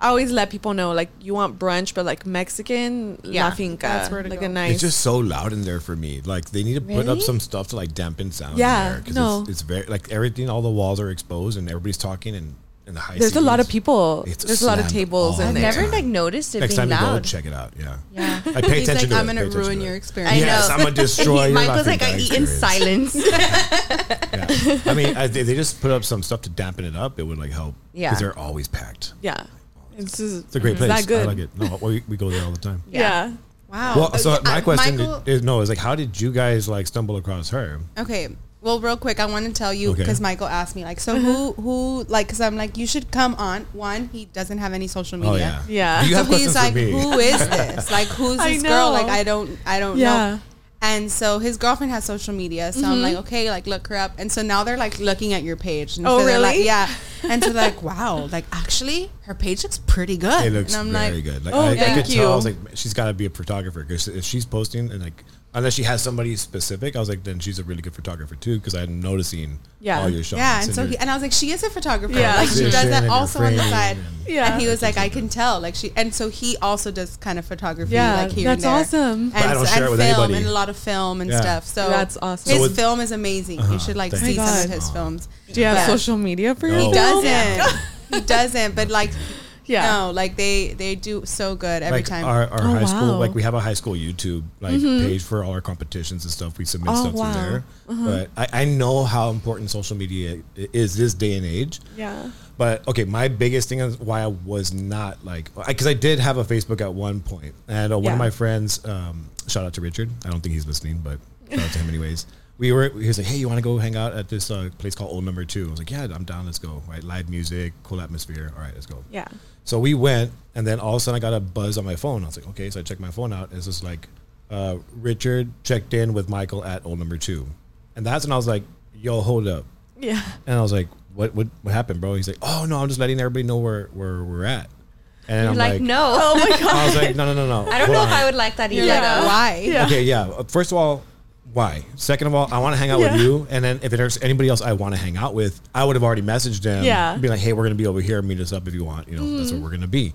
I always let people know, like, you want brunch, but like Mexican, Yeah, La Finca, that's where to like go. a nice. It's just so loud in there for me. Like they need to put up some stuff to like dampen sound. Yeah, in there, 'cause no. it's, it's very like everything. All the walls are exposed and everybody's talking and in the high. There's a lot of people. It's There's a lot of tables all in I've never time. like noticed it Next being time you go, loud. check it out. Yeah. Yeah. I pay He's attention like, to I'm it. gonna ruin to your experience. I Yes, know. I'm gonna destroy your Michael's like, I guy eat in silence. Yeah. I mean, I, they, they just put up some stuff to dampen it up. It would like help. Yeah. Because they're always packed. Yeah. It's, just, It's a great place. That good. I like it. No, we, we go there all the time. Yeah. Wow. Well, so Uh, my question Michael- is no, is like, how did you guys like stumble across her? Okay. Well, real quick, I want to tell you Okay. because Michael asked me like, so who who like because I'm like you should come on. One, he doesn't have any social media. Oh yeah, Yeah. You so have questions he's like, for me? who is this? Like, who's this girl? Like. I don't, I don't Yeah. know. And so his girlfriend has social media, so I'm like, mm-hmm. okay, like look her up. And so now they're like looking at your page. And Oh, so they're like, really? yeah. And so they're like, wow, like actually, her page looks pretty good. It looks and I'm very like, good. Like oh, I, I thank could tell. I was like, she's got to be a photographer because she's posting and like, unless she has somebody specific, I was like, then she's a really good photographer too because I'm noticing Yeah. all your shots. Yeah, and so your he, and I was like, she is a photographer. Yeah. Like she does that also on the side. and- Yeah. And he was like, I can tell. Like she, and so he also does kind of photography. Yeah, like here that's and there. awesome. And, But I don't so- share and it with film anybody. and a lot of film and Yeah. stuff. So That's awesome. His So with- film is amazing. Uh-huh, you should like see some of his films. Do you have But- social media for No. your He doesn't. he doesn't. But like, Yeah. no, like they they do so good every like time. our, our Oh, high school, like we have a high school YouTube like page for all our competitions and stuff. We submit Oh, stuff wow. to there. But I, I know how important social media is this day and age. Yeah. But okay, my biggest thing is why I was not like because I, did have a Facebook at one point, and uh, one Yeah. of my friends, um, shout out to Richard. I don't think he's listening, but shout out to him anyways. We were he was like, hey, you want to go hang out at this uh, place called Old Number Two? I was like, yeah, I'm down. Let's go. Right, live music, cool atmosphere. All right, let's go. Yeah. So we went, and then all of a sudden I got a buzz on my phone. I was like, okay, so I checked my phone out. It's just like, uh, Richard checked in with Michael at Old Number Two, and that's when I was like, yo, hold up. Yeah. And I was like, "What? What? What happened, bro?" He's like, "Oh no, I'm just letting everybody know where where we're at." And You're I'm like, like, no. Oh my god. I was like, "No, no, no, no." I don't Hold know on. if I would like that You're either. like, why? Yeah. Okay, yeah. First of all, why? Second of all, I want to hang out with you. And then if there's anybody else I want to hang out with, I would have already messaged them. Yeah. Be like, hey, we're gonna be over here. Meet us up if you want. You know, that's Mm-hmm. where we're gonna be.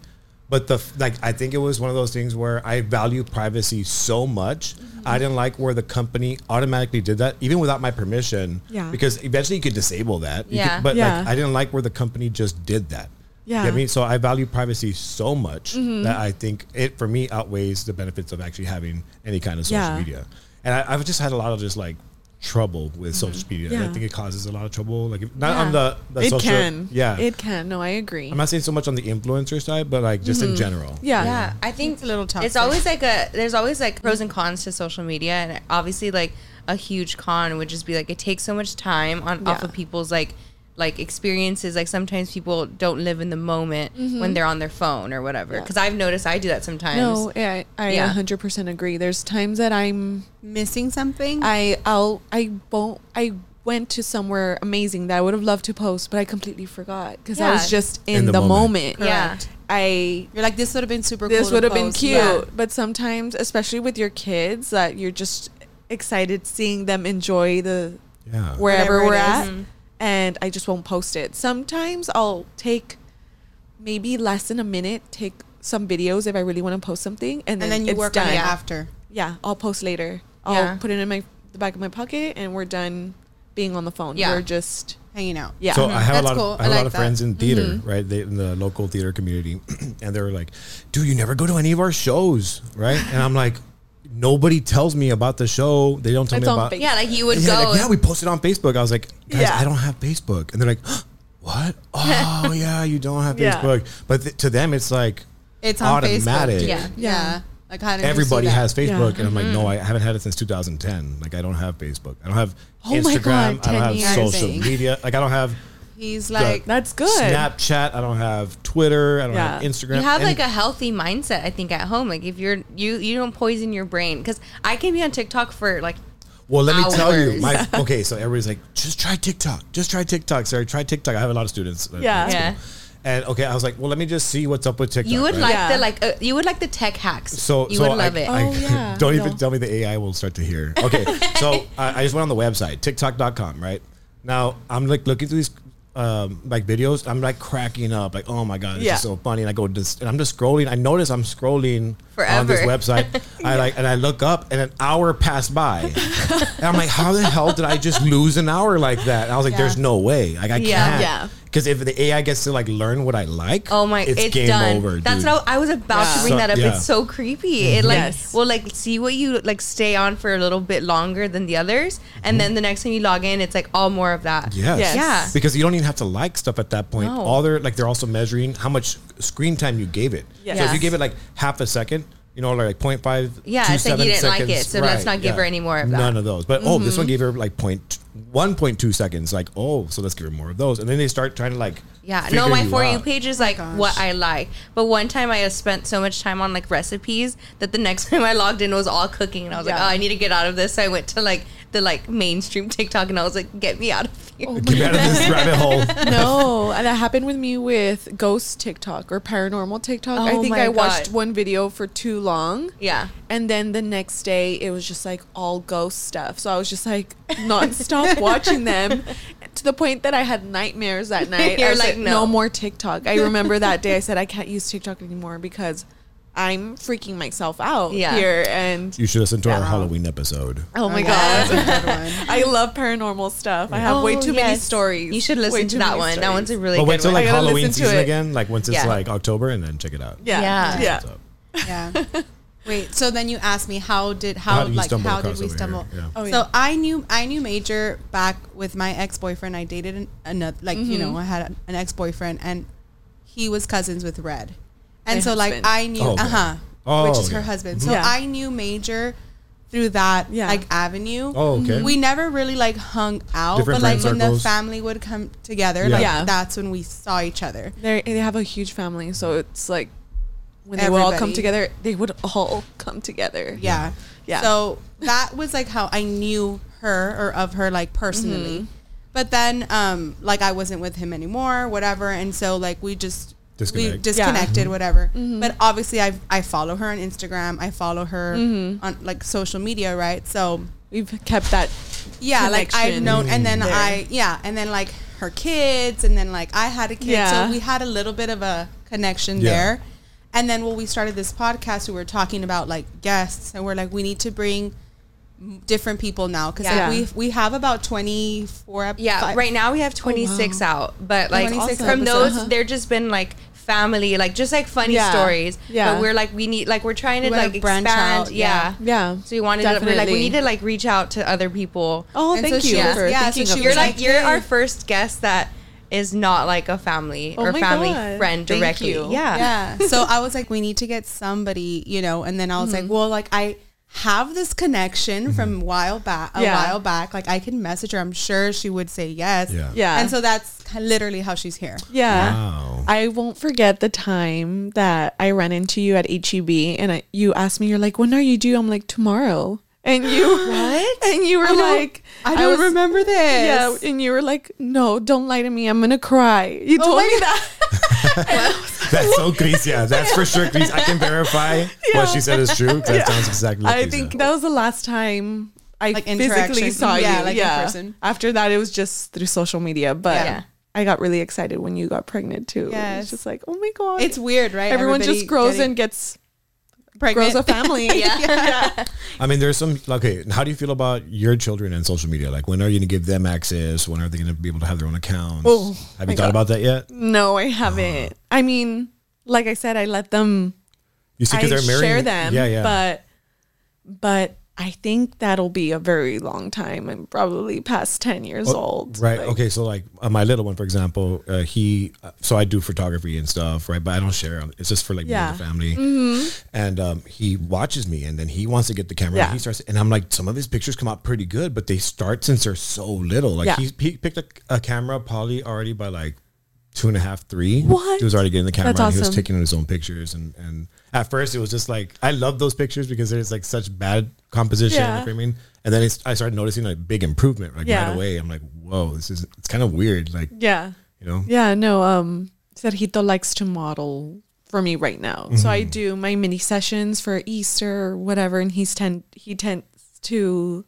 But the like, I think it was one of those things where I value privacy so much. Mm-hmm. I didn't like where the company automatically did that, even without my permission. Yeah. Because eventually you could disable that. You Yeah. could- but Yeah. like, I didn't like where the company just did that. You Yeah. get me? So I value privacy so much Mm-hmm. that I think it for me outweighs the benefits of actually having any kind of social Yeah. media. And I, I've just had a lot of just like trouble with social media. And I think it causes a lot of trouble. Like if- not Yeah. on the, the it social, can. yeah. It can. No, I agree. I'm not saying so much on the influencer side, but like just in general. Mm-hmm. yeah. Yeah, I think It's a little toxic. It's always like a there's always like pros and cons to social media, and obviously like a huge con would just be like it takes so much time on off of people's like like experiences. Like sometimes people don't live in the moment when they're on their phone or whatever. Mm-hmm. Yeah. Because I've noticed I do that sometimes. No, I I Yeah. 100% agree. There's times that I'm missing something. I I'll I won't I went to somewhere amazing that I would have loved to post, but I completely forgot because I was just in, In the the, moment. moment. Yeah. I You're like this would have been super. this cool to would have been cute, Yeah. but sometimes, especially with your kids, that you're just excited seeing them enjoy the Yeah. wherever Whatever we're is. at, Mhm. And I just won't post it. Sometimes I'll take maybe less than a minute, take some videos if I really want to post something, and then, And then you it's work done. on it after. Yeah, I'll post later. I'll Yeah. put it in my the back of my pocket, and we're done being on the phone. Yeah. We're just Hanging out. yeah. So I have That's a lot cool. of I have I a lot of that. friends in theater, Mm-hmm. right? They, in the local theater community, and they were like, "Dude, you never go to any of our shows, right?" And I'm like, "Nobody tells me about the show. They don't tell It's me on about." Facebook. Yeah, like you would yeah, go. like, yeah, we posted on Facebook. I was like, guys, Yeah. I don't have Facebook, and they're like, "What? Oh, yeah, you don't have Yeah. Facebook." But th- to them, it's like It's on Automatic. Facebook. Yeah. Yeah. Like how did everybody you see that? has Facebook, Yeah. and I'm like, Mm-hmm. no, I haven't had it since 2010. Like, I don't have Facebook. I don't have Oh my Instagram. God, I don't have social media. Like, I don't have He's like, That's good. Snapchat. I don't have Twitter. I don't have Instagram. You have And- like a healthy mindset, I think, at home. Like if you're you you don't poison your brain because I can be on TikTok for like Well, let me tell you, hours. my okay. So everybody's like, just try TikTok. Just try TikTok. Sorry, try TikTok. I have a lot of students. at- Yeah. at school. Yeah. And okay, I was like, well, let me just see what's up with TikTok. you would right? like Yeah. the like uh, you would like the tech hacks. So you so would love I, it. I- Oh, yeah. don't even No. tell me the AI will start to hear. Okay, so I, I just went on the website TikTok.com. Right now, I'm like looking through these um, like videos. I'm like cracking up. Like, oh my god, this Yeah. is so funny. And I go and I'm just scrolling. I notice I'm scrolling on this Forever. website. I like and I look up and an hour passed by. and I'm like, how the hell did I just lose an hour like that? And I was like, Yeah. there's no way. Like I Yeah. can't. Yeah. Because if the AI gets to like learn what I like, Oh my! It's, game done. over. That's dude. what I, I was about Yeah. to bring So- that up. yeah. It's so creepy. It like Yes. will like see what you like stay on for a little bit longer than the others, and then the next time you log in, it's like all more of that. Yes. Yes. Yeah. Because you don't even have to like stuff at that point. No. All they're like they're also measuring how much screen time you gave it. Yes. So if you Yes. give it like half a second, you know, like 0.5 Yeah, it's like you didn't like it, seconds, so let's not give her any more of that. Mm-hmm. None of those. But oh, this one gave her like point 1.2 seconds. Like, oh, so let's give her more of those. And then they start trying to like Yeah, no, my you for you page is like oh gosh. what I like. But one time I have spent so much time on like recipes that the next time I logged in was all cooking, and I was like, oh, I need to get out of this. So I went to like the like mainstream TikTok, and I was like, get me out of here. Oh get me out of this rabbit hole. no, and that happened with me with ghost TikTok or paranormal TikTok. I Oh think my I watched one video for too long. Yeah. And then the next day, it was just like all ghost stuff. So I was just like nonstop watching them to the point that I had nightmares that night. You're I was like, like, no. no. more TikTok. I remember that day I said, I can't use TikTok anymore because I'm freaking myself out Yeah. here. And You should listen to our Halloween episode. oh my oh That's God. a good one. I love paranormal stuff. I have way Oh, too many stories. You should listen to that many one. That one's a really But good wait till one. like Halloween season again, like once it's Yeah. like October, and then check it out. Yeah. Yeah. Yeah. Yeah. Wait. So then you asked me how did how, How did like how did we stumble? Yeah. Oh, so. I knew I knew Major back with my ex boyfriend. I dated an, another like you Mm-hmm. know I had an ex boyfriend and he was cousins with Red, and My so like. I knew Oh, okay. uh huh, Oh, which is her husband. So Yeah. I knew Major through that Yeah. like avenue. Oh, okay. We never really like hung out, Different but like friend when the family would come together, Yeah. like Yeah. that's when we saw each other. They they have a huge family, so it's like when they would all come together, they would all come together. Yeah. Yeah. So that was like how I knew her or of her like personally. Mm-hmm. But then um like I wasn't with him anymore, whatever. And so like we just we Disconnect. disconnected, Mm-hmm. whatever. But obviously I I follow her on Instagram. I follow her Mm-hmm. on like social media, right? So We've kept that. yeah, like I've known and then there. I yeah, and then like her kids and then like I had a kid. Yeah. So we had a little bit of a connection Yeah. there. And then when we started this podcast, we were talking about like guests and we're like, we need to bring different people now because Yeah. like, we we have about 24 ep- Yeah, fi- right now we have 26 out, but like 26 from those, Uh-huh. they're just been like family, like just like funny Yeah. stories. Yeah. but we're like we need like we're trying to We like branch expand. out, yeah. yeah. Yeah. So we wanted to, we're like we need to like reach out to other people. Oh, And thank she you was- for yeah, so thinking she of was you're me. like you're our first guest that is not like a family Oh or family God. friend Thank directly. you. Yeah. yeah. So I was like, we need to get somebody, you know. And then I was Mm-hmm. like, well, like I have this connection from a while back, a Yeah. while back. Like I can message her. I'm sure she would say yes. Yeah. Yeah. And so that's literally how she's here. Yeah. Wow. I won't forget the time that I ran into you at HEB and I, you asked me, you're like, when are you due? I'm like, tomorrow. And you, What? And you were I don't- like, I don't was- remember this. Yeah. And you were like, no, don't lie to me. I'm going to cry. You Oh told my me that. That's so Chris. Yeah, that's for sure, Chris. I can verify what she said is true. 'cause That sounds exactly. Like I Chris think that was the last time I Like physically interaction. saw Yeah, you. like in yeah. person. After that, it was just through social media. But Yeah. I got really excited when you got pregnant too. Yes. It's just like, oh my god, It's weird, right? everyone Everybody just grows getting and gets pregnant. grows a family. Yeah. I mean, there's some. Okay, how do you feel about your children and social media? Like, when are you going to give them access? When are they going to be able to have their own accounts? Oh, have you thought God. about that yet? No, I haven't. Uh-huh. I mean, like I said, I let them. You see, because they're married. share them. Yeah, yeah. But, but I think that'll be a very long time. I'm probably past ten years Oh, old. Right. Like, okay. So like uh, my little one, for example, uh, he. Uh, so I do photography and stuff, right? But I don't share. It's just for like me and the Yeah. Mm-hmm. family. And um, he watches me, and then he wants to get the camera. Yeah. And he starts, and I'm like, some of his pictures come out pretty good, but they start since they're so little. Like Yeah. he, he picked a, a camera probably already by like two and a half, three. What? He was already getting the camera. That's and He was taking his own pictures, and and at first it was just like I love those pictures because there's like such bad composition Yeah. and framing. And then I started noticing a big improvement like Yeah. right away. I'm like, whoa, this is it's kind of weird. Like Yeah. you know, Yeah, no, um Sergito likes to model for me right now. So I do my mini sessions for Easter or whatever and he's tend he tends to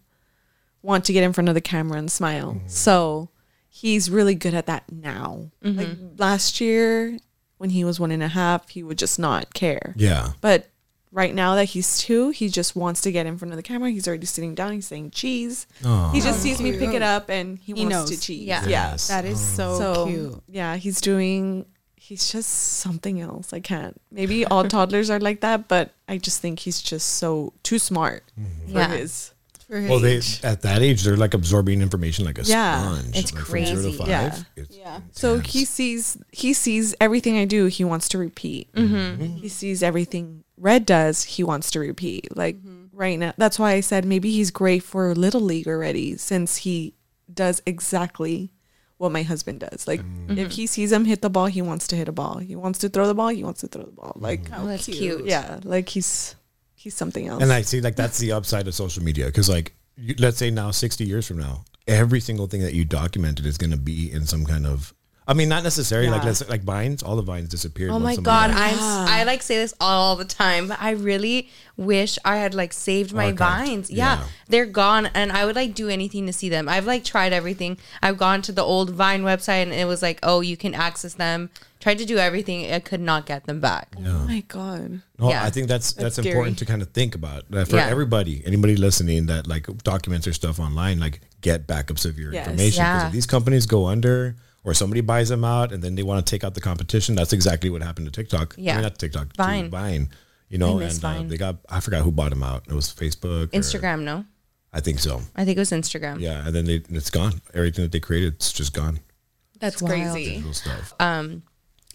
want to get in front of the camera and smile. So he's really good at that now. Like mm-hmm. last year when he was one and a half, he would just not care. yeah. But right now that he's two, he just wants to get in front of the camera. He's already sitting down. He's saying cheese. Aw. He just sees me pick it up and he, He wants knows. to cheese. Yeah. Yeah. That is so, So cute. yeah, he's doing. He's just something else. I can't. Maybe all toddlers are like that, but I just think he's just so too smart for Yeah. his. For his Well, they age. at that age they're like absorbing information like a Yeah, sponge. it's like from zero to crazy. five, Yeah. it's Yeah. So he sees he sees everything I do. He wants to repeat. Mm-hmm. He sees everything Red does. He wants to repeat. Like right now, that's why I said maybe he's great for little league already, since he does exactly what my husband does. Like Mm-hmm. if he sees him hit the ball, he wants to hit a ball. He wants to throw the ball. He wants to throw the ball. Like Oh, that's cute. yeah, like he's he's something else. And I see like that's the upside of social media because like you, let's say now sixty years from now, every single thing that you documented is going to be in some kind of. I mean, not necessarily like let's like vines. All the vines disappeared. Oh my god, died. I'm s- I like say this all the time, but I really wish I had like saved my Archived. vines. Yeah, Yeah. they're gone, and I would like do anything to see them. I've like tried everything. I've gone to the old Vine website, and it was like, oh, you can access them. Tried to do everything. I could not get them back. oh my god. No, Yeah. I think that's that's, That's important to kind of think about that for Yeah. everybody. Anybody listening that like documents their stuff online, like get backups of your Yes. information. 'Cause Yeah. if these companies go under or somebody buys them out and then they want to take out the competition, that's exactly what happened to TikTok. I Yeah. mean, not TikTok, Vine. Vine. You know, I miss and uh, they got I forgot who bought them out. It was Facebook, or- Instagram, no, I think so. I think it was Instagram. Yeah, and then they, it's gone. Everything that they created, it's just gone. That's wild. crazy. Digital stuff.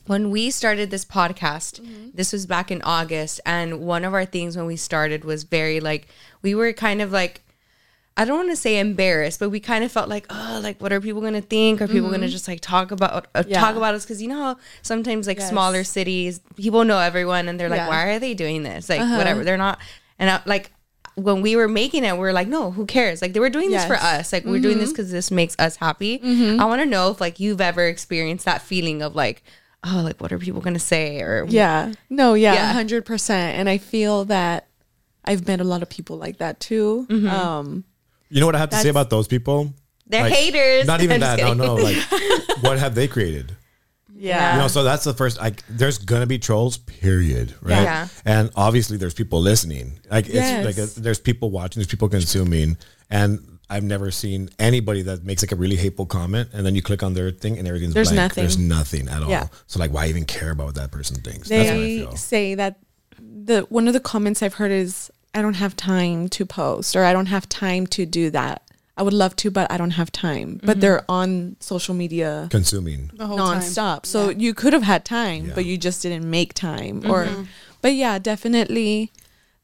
when we started this podcast, Mm-hmm. this was back in August, and one of our things when we started was very like we were kind of like I don't want to say embarrassed, but we kind of felt like, oh, like what are people gonna think? Are people gonna just like talk about uh, Mm-hmm. Yeah. talk about us? Because you know how sometimes like Yes. smaller cities, people know everyone, and they're like, Yeah. why are they doing this? Like Uh-huh. whatever, they're not. And I, like when we were making it, we are like, no, who cares? Like they were doing this for Yes. Mm-hmm. us. Like we're doing this because this makes us happy. I want to know if like you've ever experienced that feeling of like, oh, like what are people gonna say? Or Yeah. No, yeah, Yeah. hundred percent. And I feel that I've met a lot of people like that too. Mm-hmm. Um You know what I have to say about those people? They're Like, haters. Not even I'm that. No, kidding. no. Like, what have they created? yeah. You know, so that's the first. Like, there's gonna be trolls. Period. Right. Yeah. And obviously, there's people listening. Like, it's Yes. like a, there's people watching. There's people consuming. And I've never seen anybody that makes like a really hateful comment, and then you click on their thing, and everything's There's blank. nothing. There's nothing at all. Yeah. So like, why even care about what that person thinks? That's what I they feel. say that the one of the comments I've heard is I don't have time to post or I don't have time to do that. I would love to, but I don't have time. But mm-hmm. they're on social media Consuming. the whole time. nonstop. So you could have had time, Yeah. but you just didn't make time. Or, mm-hmm. but yeah, definitely,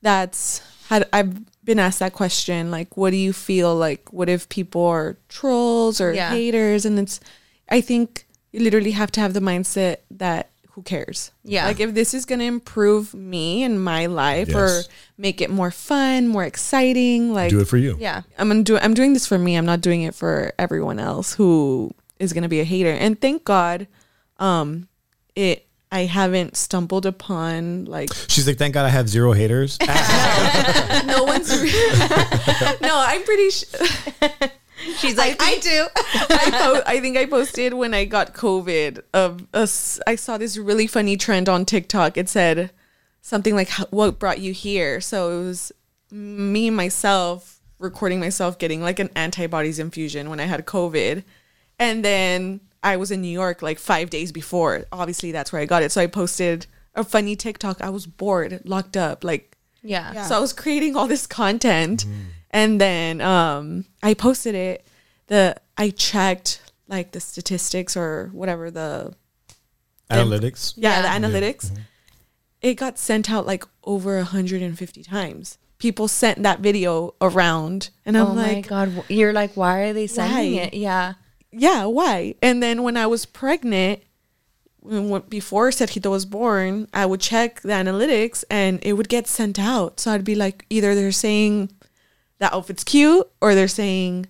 that's had I've been asked that question. Like, what do you feel like? What if people are trolls or Yeah. haters? And it's, I think you literally have to have the mindset that who cares? Yeah. Like if this is gonna improve me and my life or make it more fun, more exciting, like Do it for you. Yeah. I'm gonna do I'm doing this for me. I'm not doing it for everyone else who is gonna be a hater. And thank God, um, it I haven't stumbled upon like She's like, thank God I have zero haters. no one's. no, I'm pretty. Sh- She's like, I, do. I, po- I think I posted when I got COVID. Of a s- I saw this really funny trend on TikTok. It said something like, "What brought you here?" So it was me myself recording myself getting like an antibodies infusion when I had COVID, and then I was in New York like five days before. Obviously, that's where I got it. So I posted a funny TikTok. I was bored, locked up, like Yeah. Yeah. so I was creating all this content mm. And then um I posted it. The I checked like the statistics or whatever the Analytics. yeah, Yeah. the analytics. It got sent out like over 150 times. People sent that video around and I'm oh my like, god, you're like, why are they sending Why? it? Yeah. yeah, why? And then when I was pregnant, when, when- before Sergito was born, I would check the analytics and it would get sent out. So I'd be like, either they're saying that outfit's cute or they're saying,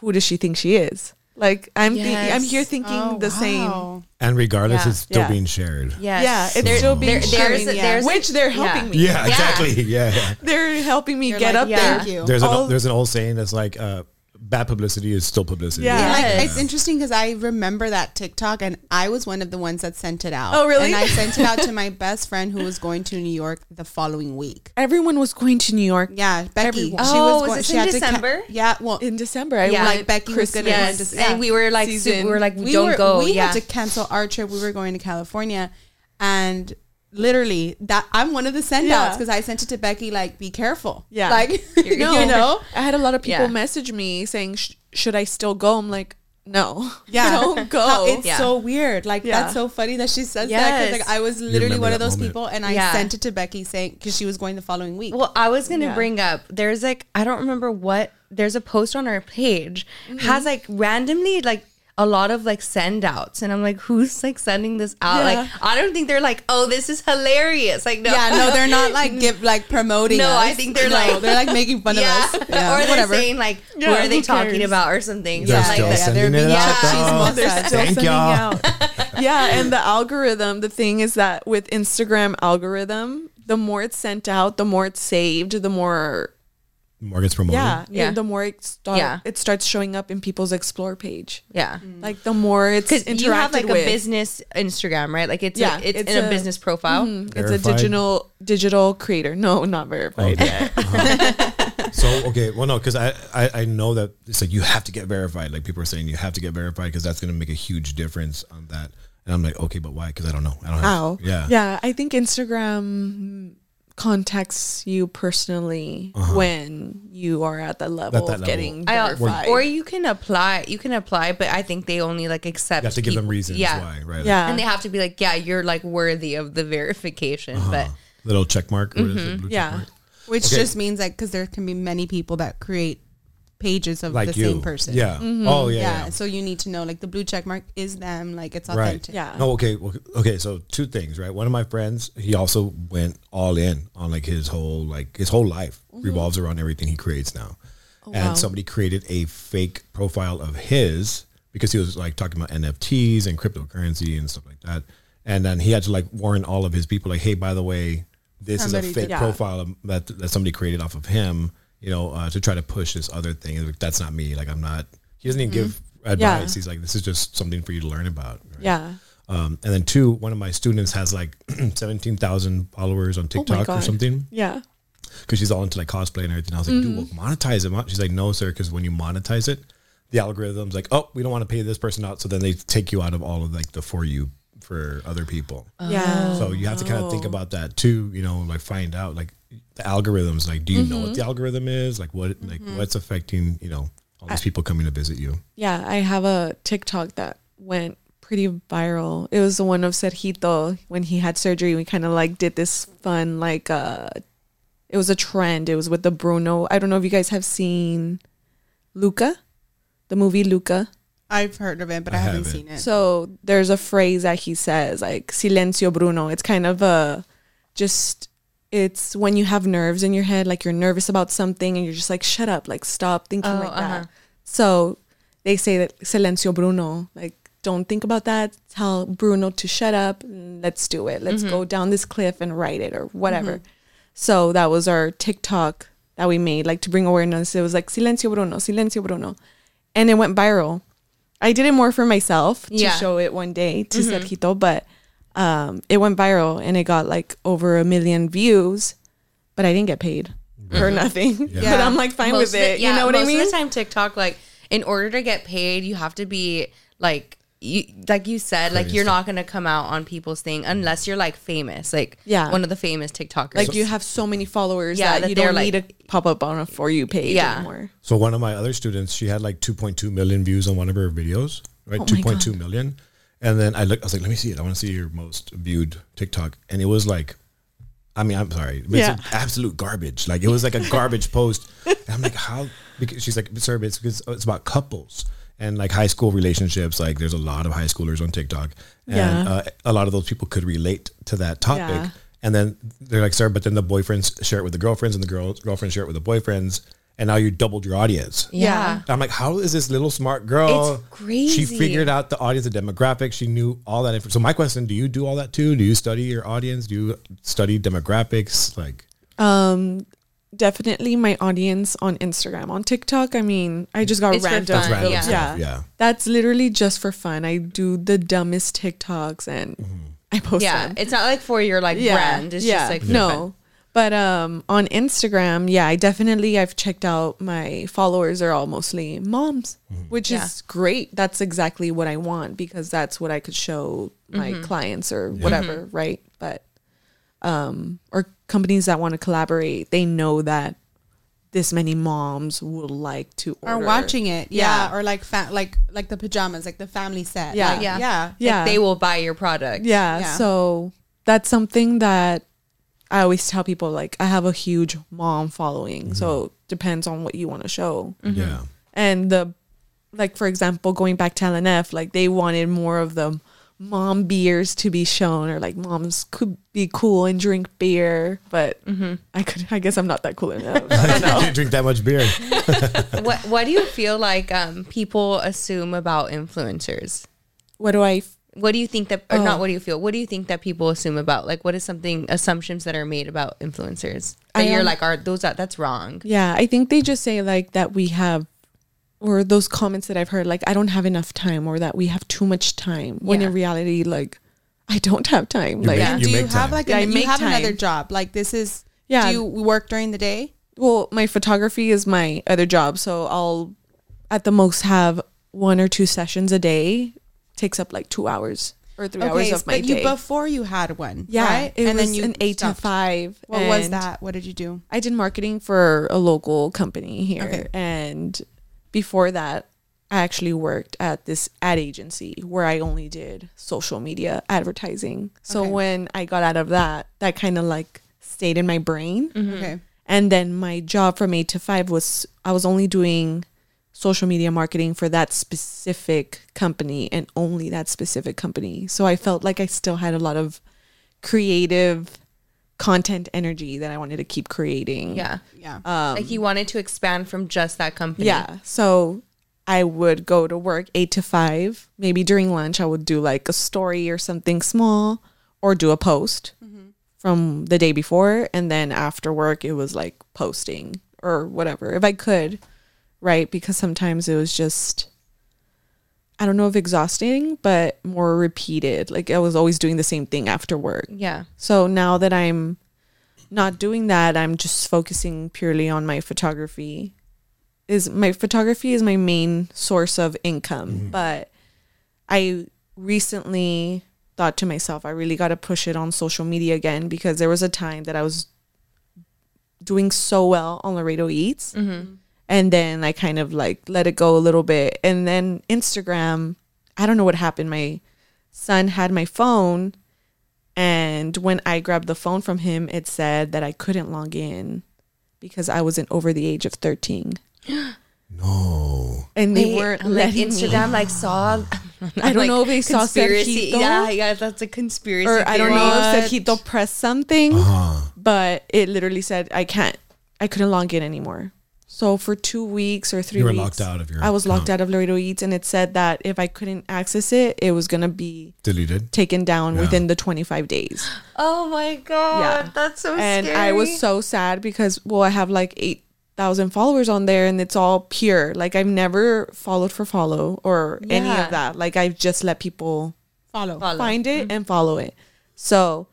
who does she think she is? Like I'm, thi- I'm here thinking Oh, the same. And regardless, Yeah. it's still Yeah. being shared. Yes. Yeah, it's There- still being there- shared. there's, yeah. there's Which they're yeah. helping me. Yeah, exactly. Yeah. yeah. They're helping me You're get like, up yeah. there. Thank you. There's an there's an old saying that's like uh, bad publicity is still publicity. Yeah. And, like, Yes. it's interesting because I remember that TikTok, and I was one of the ones that sent it out. Oh, really? And I sent it out to my best friend who was going to New York the following week. Everyone was going to New York Yeah, Becky. Everyone. She Oh, was going. this she in had to ca- December? yeah. Well, in December. I Yeah. like Becky was gonna Christmas. go in Yes, December. and we were like, su- Season. we were like, we don't were, go. We yeah. had to cancel our trip. We were going to California, and literally that I'm one of the send outs Yeah. because I sent it to Becky like, be careful. Yeah. like you No. know. I had a lot of people Yeah. message me saying, Sh- "Should I still go?" I'm like, "No, Yeah, don't go." How- it's Yeah. so weird. Like Yeah. that's so funny that she says that because like I was literally one of those moment. people, and I Yeah. sent it to Becky saying because she was going the following week. Well, I was gonna Yeah. bring up. There's like I don't remember what. There's a post on our page has mm-hmm. like randomly like a lot of like send outs, and I'm like, who's like sending this out? Yeah. Like I don't think they're like, oh, this is hilarious. Like no, yeah, no, they're not like give like promoting. No, us. I think they're No, like- they're like making fun yeah, of us. Yeah, or they're whatever. saying like, Yeah, what are they who talking about or something. They're So, like still that. they're sending it being out. They're still Thank sending y'all. out. yeah, and the algorithm. The thing is that with Instagram algorithm, the more it's sent out, the more it's saved, the more More gets promoted. yeah, Yeah. the more it start, Yeah. it starts showing up in people's explore page. yeah. Like the more it's Because interacted you have like with. a business Instagram, right? Like it's Yeah, a, it's, it's in a, a- business profile. Mhm, It's a digital digital creator. No, not verified Okay. yet. So okay, well no, because I, I I know that it's like you have to get verified. Like people are saying you have to get verified because that's going to make a huge difference on that. And I'm like, okay, but why? Because I don't know. I don't How? have. Yeah. Yeah, I think Instagram contacts you personally uh-huh. when you are at the level that of level. getting I, verified. or you can apply. You can apply, but I think they only like accept. You have to give them reasons Yeah, why, right? yeah. and they have to be like, yeah, you're like worthy of the verification. Uh-huh. But Little check mark. What is it? Blue check mm-hmm. Yeah. mark? Which Okay. just means like because there can be many people that create pages of Like the you. same person. Yeah. Mm-hmm. Oh yeah. Yeah, yeah. So you need to know like the blue check mark is them, like it's Right. authentic. Yeah. No. Okay. well, Okay. So two things, right? One of my friends, he also went all in on like his whole like his whole life mm-hmm. revolves around everything he creates now. Oh, and wow. somebody created a fake profile of his because he was like talking about NFTs and cryptocurrency and stuff like that. And then he had to like warn all of his people, like, "Hey, by the way, this Somebody is a fake did- Yeah. profile that that somebody created off of him." You know, uh, to try to push this other thing. Like, that's not me. Like, I'm not. He doesn't even give advice. He's like, "This is just something for you to learn about." right? yeah. Um, and then two, one of my students has like seventeen thousand followers on TikTok or something Yeah. because she's all into like cosplay and everything. I was like, dude, well, monetize it. She's like, no, sir, because when you monetize it, the algorithm's like, oh, we don't want to pay this person out, so then they take you out of all of like the for you for other people. Yeah. So you have to kind of think Oh. about that too. You know, like find out like the algorithms. Like, do you know what the algorithm is? Like, what like what's affecting you know all these people coming to visit you? Yeah, I have a TikTok that went pretty viral. It was the one of Sergito when he had surgery. We kind of like did this fun like uh it was a trend. It was with the Bruno. I don't know if you guys have seen Luca, the movie Luca. I've heard of it, but I I, haven't haven't. seen it. So there's a phrase that he says like silencio Bruno. It's kind of a just it's when you have nerves in your head, like you're nervous about something and you're just like shut up, like stop thinking Oh, like uh-huh. that. So they say that silencio Bruno, like don't think about that. Tell Bruno to shut up. and Let's do it. Let's go down this cliff and write it or whatever. So that was our TikTok that we made, like to bring awareness. It was like silencio Bruno, silencio Bruno, and it went viral. I did it more for myself to Yeah. show it one day to Sergito, but um, it went viral and it got like over a million views, but I didn't get paid for nothing. But Yeah. I'm like fine Most with of the- it. you know what I most mean? of the time, TikTok, like, in order to get paid, you have to be like, you like you said, like you're not gonna come out on people's thing unless you're like famous, like Yeah. one of the famous TikTokers. Like you have so many followers Yeah, that, that you they're don't like- need to pop up on a for you page Yeah. anymore. So one of my other students, she had like 2.2 million views on one of her videos, right? Oh 2.2 million. And then I looked, I was like, let me see it. I want to see your most viewed TikTok. And it was like, I mean, I'm sorry, but Yeah. it's absolute garbage. Like it was like a garbage post. And I'm like, how? Because she's like, sir, it's because it's about couples and like high school relationships. Like there's a lot of high schoolers on TikTok, and Yeah. uh, a lot of those people could relate to that topic. Yeah. And then they're like, sir, but then the boyfriends share it with the girlfriends, and the girls girlfriends share it with the boyfriends, and now you doubled your audience. yeah. I'm like, how is this little smart girl? It's crazy. She figured out the audience, the demographics. She knew all that. Info. So my question: Do you do all that too? Do you study your audience? Do you study demographics? Like, Um, definitely my audience on Instagram. On TikTok, I mean, I just got It's random. fun, That's random yeah. Yeah. Yeah. That's literally just for fun. I do the dumbest TikToks and mm-hmm. I post Yeah, them. it's not like for your like brand. It's just like for no. fun. But um on Instagram, yeah, I definitely I've checked out my followers are all mostly moms, mm-hmm. which Yeah. is great. That's exactly what I want because that's what I could show my mm-hmm. clients or whatever, right? But um or companies that want to collaborate, they know that this many moms would like to order. Are watching it, yeah, Yeah. or like fa- like like the pajamas, like the family set, Yeah. like, Yeah. yeah, Yeah. Like they will buy your product. Yeah, Yeah. So that's something that I always tell people like I have a huge mom following. So depends on what you want to show. Yeah. And the like for example, going back to L&F, like they wanted more of the mom beers to be shown or like moms could be cool and drink beer, but I could I guess I'm not that cool enough. I don't know. You drink that much beer. What What do you feel like um, people assume about influencers? what do I What do you think that, or Oh. not? What do you feel? What do you think that people assume about? Like, what is something assumptions that are made about influencers that I, you're um, like, are those are, that's wrong? Yeah, I think they just say like that we have or those comments that I've heard like I don't have enough time or that we have too much time when Yeah. in reality like I don't have time. You Like make- And you do you make have time. like Yeah, I an, you make have another job? Like this is Yeah. Do you work during the day? well, my photography is my other job, so I'll at the most have one or two sessions a day. Takes up like 2 hours or 3 hours of my but you before you had one, yeah, right? it was an 8 stopped. to 5. What was that? What did you do? I did marketing for a local company here. Okay. And before that, I actually worked at this ad agency where I only did social media advertising. So Okay. when I got out of that, that kind of like stayed in my brain. Mm-hmm. Okay, And then my job from 8 to 5 was I was only doing social media marketing for that specific company and only that specific company. So I felt like I still had a lot of creative content energy that I wanted to keep creating. Yeah, yeah. Um, like you wanted to expand from just that company. yeah. So I would go to work eight to five. Maybe during lunch, I would do like a story or something small or do a post from the day before. And then after work, it was like posting or whatever if I could, right? Because sometimes it was just, I don't know if exhausting, but more repeated. Like I was always doing the same thing after work. yeah, So now that I'm not doing that, I'm just focusing purely on my photography. Is my photography is my main source of income, mm-hmm. but I recently thought to myself, I really got to push it on social media again because there was a time that I was doing so well on Laredo Eats. Mm-hmm. And then I kind of like let it go a little bit. And then Instagram, I don't know what happened. My son had my phone and when I grabbed the phone from him, it said that I couldn't log in because I wasn't over the age of 13. No. And they Wait, weren't I'm like letting Instagram me. like saw. I don't know if they saw conspiracy. Sergito. Yeah, yeah, that's a conspiracy. Or I don't know theory. if Sergito pressed something, Uh-huh. but it literally said I can't, I couldn't log in anymore. So for two weeks or three You were weeks, locked out of your I was locked account. out of Laredo Eats, and it said that if I couldn't access it, it was gonna be Deleted. taken down Yeah. within the 25 days. Oh my god, Yeah. that's so and scary. I was so sad because well, I have like eight thousand followers on there, and it's all pure. Like I've never followed for follow or any of that. Like I've just let people Follow. Follow. find it mm-hmm. and follow it. So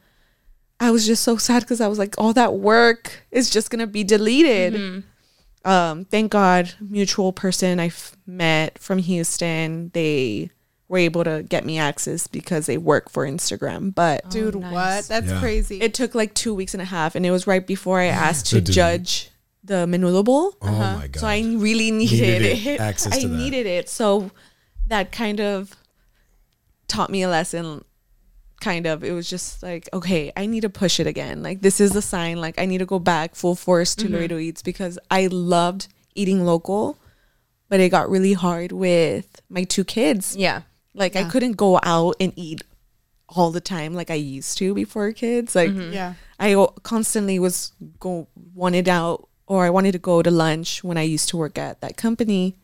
I was just so sad because I was like, all that work is just gonna be deleted. Mm-hmm. Um, thank God, mutual person I've met from Houston, they were able to get me access because they work for Instagram. But Dude, Oh, nice. what? That's Yeah. crazy. it took like two weeks and a half, and it was right before I asked to To do- judge the Menudo Bowl. Oh my god. So I really needed, Needed it, it. access I to that. needed it. So that kind of taught me a lesson. Kind of. It was just like, okay, I need to push it again. Like this is a sign. Like I need to go back full force to mm-hmm. Laredo Eats because I loved eating local, but it got really hard with my two kids. yeah. Like I couldn't go out and eat all the time like I used to before kids. Like mm-hmm. yeah. i constantly was go wanted out or I wanted to go to lunch when I used to work at that company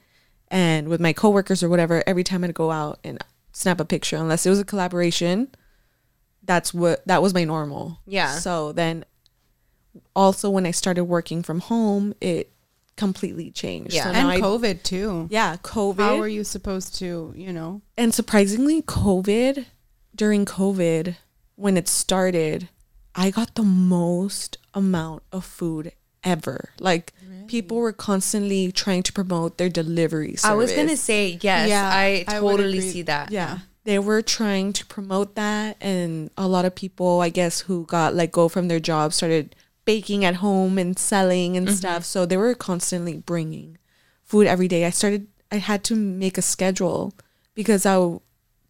and with my coworkers or whatever every time I'd go out and snap a picture unless it was a collaboration that's what that was my normal. Yeah. So then also when I started working from home, it completely changed. Yeah. So and now I- COVID too. yeah, COVID. How were you supposed to, you know? and surprisingly, COVID, during COVID, when it started, I got the most amount of food ever. Like people were constantly trying to promote their delivery service. I was gonna say yes. Yeah, I I totally agree. see that. yeah. They were trying to promote that and a lot of people, I guess, who got let go from their jobs started baking at home and selling and stuff. So they were constantly bringing food every day. I started I had to make a schedule because I w-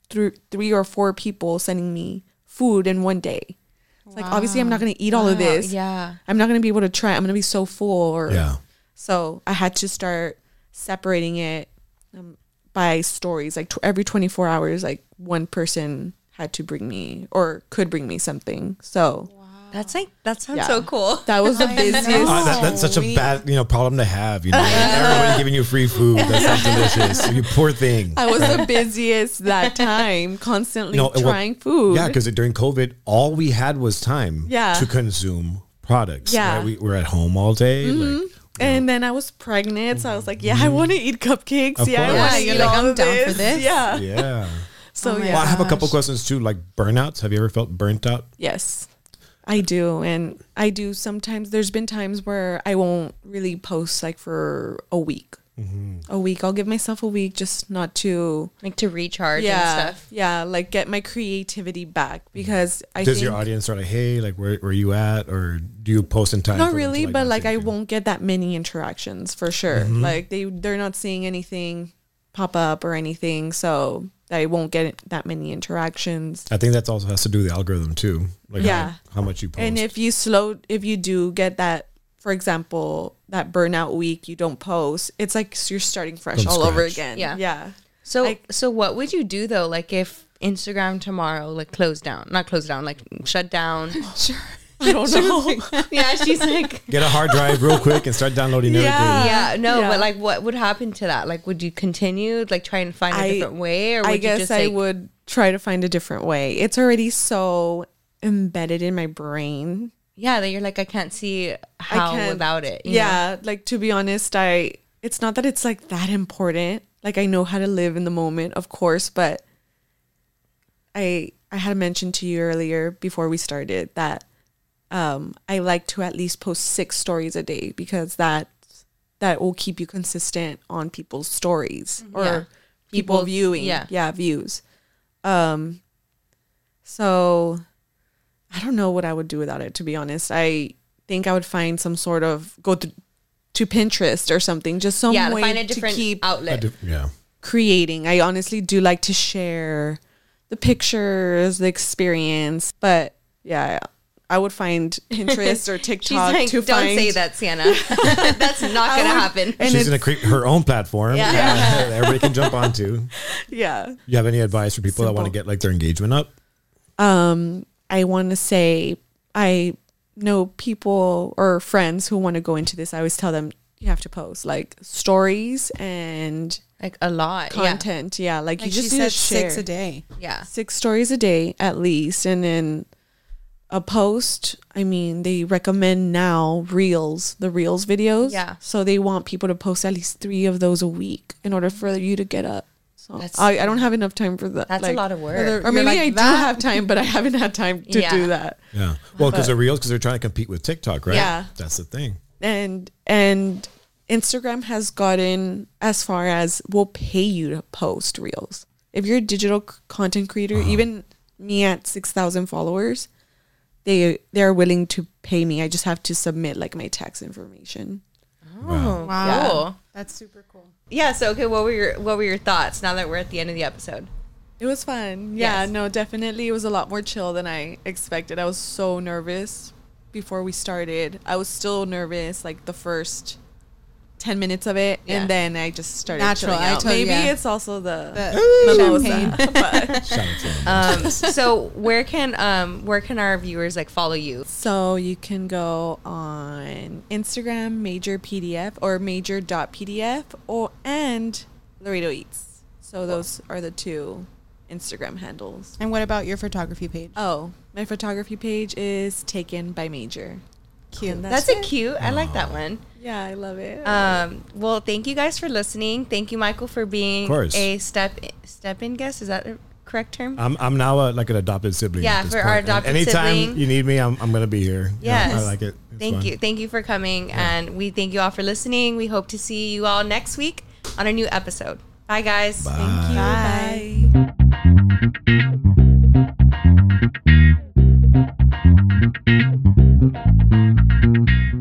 through three or four people sending me food in one day. It's like obviously I'm not going to eat all of this. Yeah. I'm not going to be able to try. I'm going to be so full or Yeah. so I had to start separating it um, by stories. Like tw- every 24 hours, like one person had to bring me or could bring me something. So That's like that sounds Yeah. so cool. that was the I busiest. know. Uh, that, that's such a bad, you know, problem to have. You know, everybody giving you free food. That sounds delicious. You poor thing. I was the busiest that time, constantly No, well, trying food. Yeah, because during COVID, all we had was time Yeah. to consume products. Yeah. right? we were at home all day. Like, And then I was pregnant, so I was like, "Yeah, I mm-hmm. want to eat cupcakes. Of yeah, I course. want Yeah, to you're eat like, all "I'm of down for this." Yeah. yeah. So Oh my yeah, Well, I have a couple questions too, like burnouts. Have you ever felt burnt out? Yes, I do. And I do sometimes. There's been times where I won't really post like for a week. Mm-hmm. A week. I'll give myself a week just not to. Like to recharge Yeah. and stuff. Yeah. Like get my creativity back mm-hmm. because I Does think. your audience start like, hey, like where, where you at? Or do you post in time? not for them to, really, but like I won't get that many interactions for sure. Mm-hmm. Like they they're not seeing anything pop up or anything, so I won't get that many interactions. I think that also has to do with the algorithm too. Like Yeah. how, how much you post. And if you slow, if you do get that, for example, that burnout week, you don't post. It's like you're starting fresh From all over again. Yeah. yeah. So Like- so what would you do though? Like if Instagram tomorrow like closed down, not closed down, like shut down. Sure. I don't know. yeah, she's like Get a hard drive real quick and start downloading Yeah. everything. yeah, no, Yeah. but like what would happen to that? Like would you continue like try and find a I- different way or would I you guess just I like, would try to find a different way. It's already so embedded in my brain. Yeah, that you're like I can't see how can't- without it. you know? Yeah, like to be honest, I it's not that it's like that important. Like I know how to live in the moment, of course, but I I had mentioned to you earlier before we started that um I like to at least post 6 stories a day because that that will keep you consistent on people's stories or Yeah. people viewing. yeah. yeah, views. Um so I don't know what I would do without it to be honest. I think I would find some sort of go to, to Pinterest or something just some yeah, to way find a to keep I outlet. do- yeah. creating. I honestly do like to share the pictures, the experience, but yeah, I would find Pinterest or She's TikTok like, to don't find say that, Sienna. That's not gonna happen. And She's going to create her own platform Yeah. that everybody can jump onto. Yeah. You have any advice for people that want to get like their engagement up? Um, I want to say I know people or friends who want to go into this. I always tell them you have to post like stories and Like a lot. content. Yeah, like, Like you just need said, six a day. Yeah. Yeah. six stories a day at least, and then a post. I mean, they recommend now reels, the reels videos. Yeah. So they want people to post at least three of those a week in order for you to get up. So That's- I, I don't have enough time for that. That's a lot of work. Or Or maybe like I do have time, but I haven't had time to Yeah. do that. Yeah. Well, because But- the reels, because they're trying to compete with TikTok, right? Yeah. That's the thing. and and Instagram has gotten as far as will pay you to post reels. If you're a digital c- content creator, Uh-huh. even me at six thousand followers, they they're willing to pay me. I just have to submit like my tax information. Oh, Wow. cool. That's super cool. Yeah. So, okay, what were your what were your thoughts now that we're at the end of the episode? It was fun. Yeah, Yes. no, definitely it was a lot more chill than I expected. I was so nervous before we started. I was still nervous like the first 10 minutes of it Yeah. and then I just started Natural, I out. told you, Maybe yeah. it's also the, The mimosa, champagne. but Shout out to them. Um, so where can um where can our viewers like follow you? So you can go on Instagram, major PDF or major.pdf or and Laredo Eats. So those are the two Instagram handles. And what about your photography page? Oh, my photography page is taken by Major. Cute. That's, that's a cute. I like that one. Yeah, I love it. Um, well, thank you guys for listening. Thank you, Michael, for being a step step in guest. Is that a correct term? I'm, I'm now a, like an adopted sibling. Yeah, for point. our adopted and Anytime sibling. you need me, I'm, I'm going to be here. Yes. Yeah, I like it. It's thank fun. you. Thank you for coming. Yeah. And we thank you all for listening. We hope to see you all next week on a new episode. Bye, guys. Bye. Thank you. Bye. Bye. Thank you.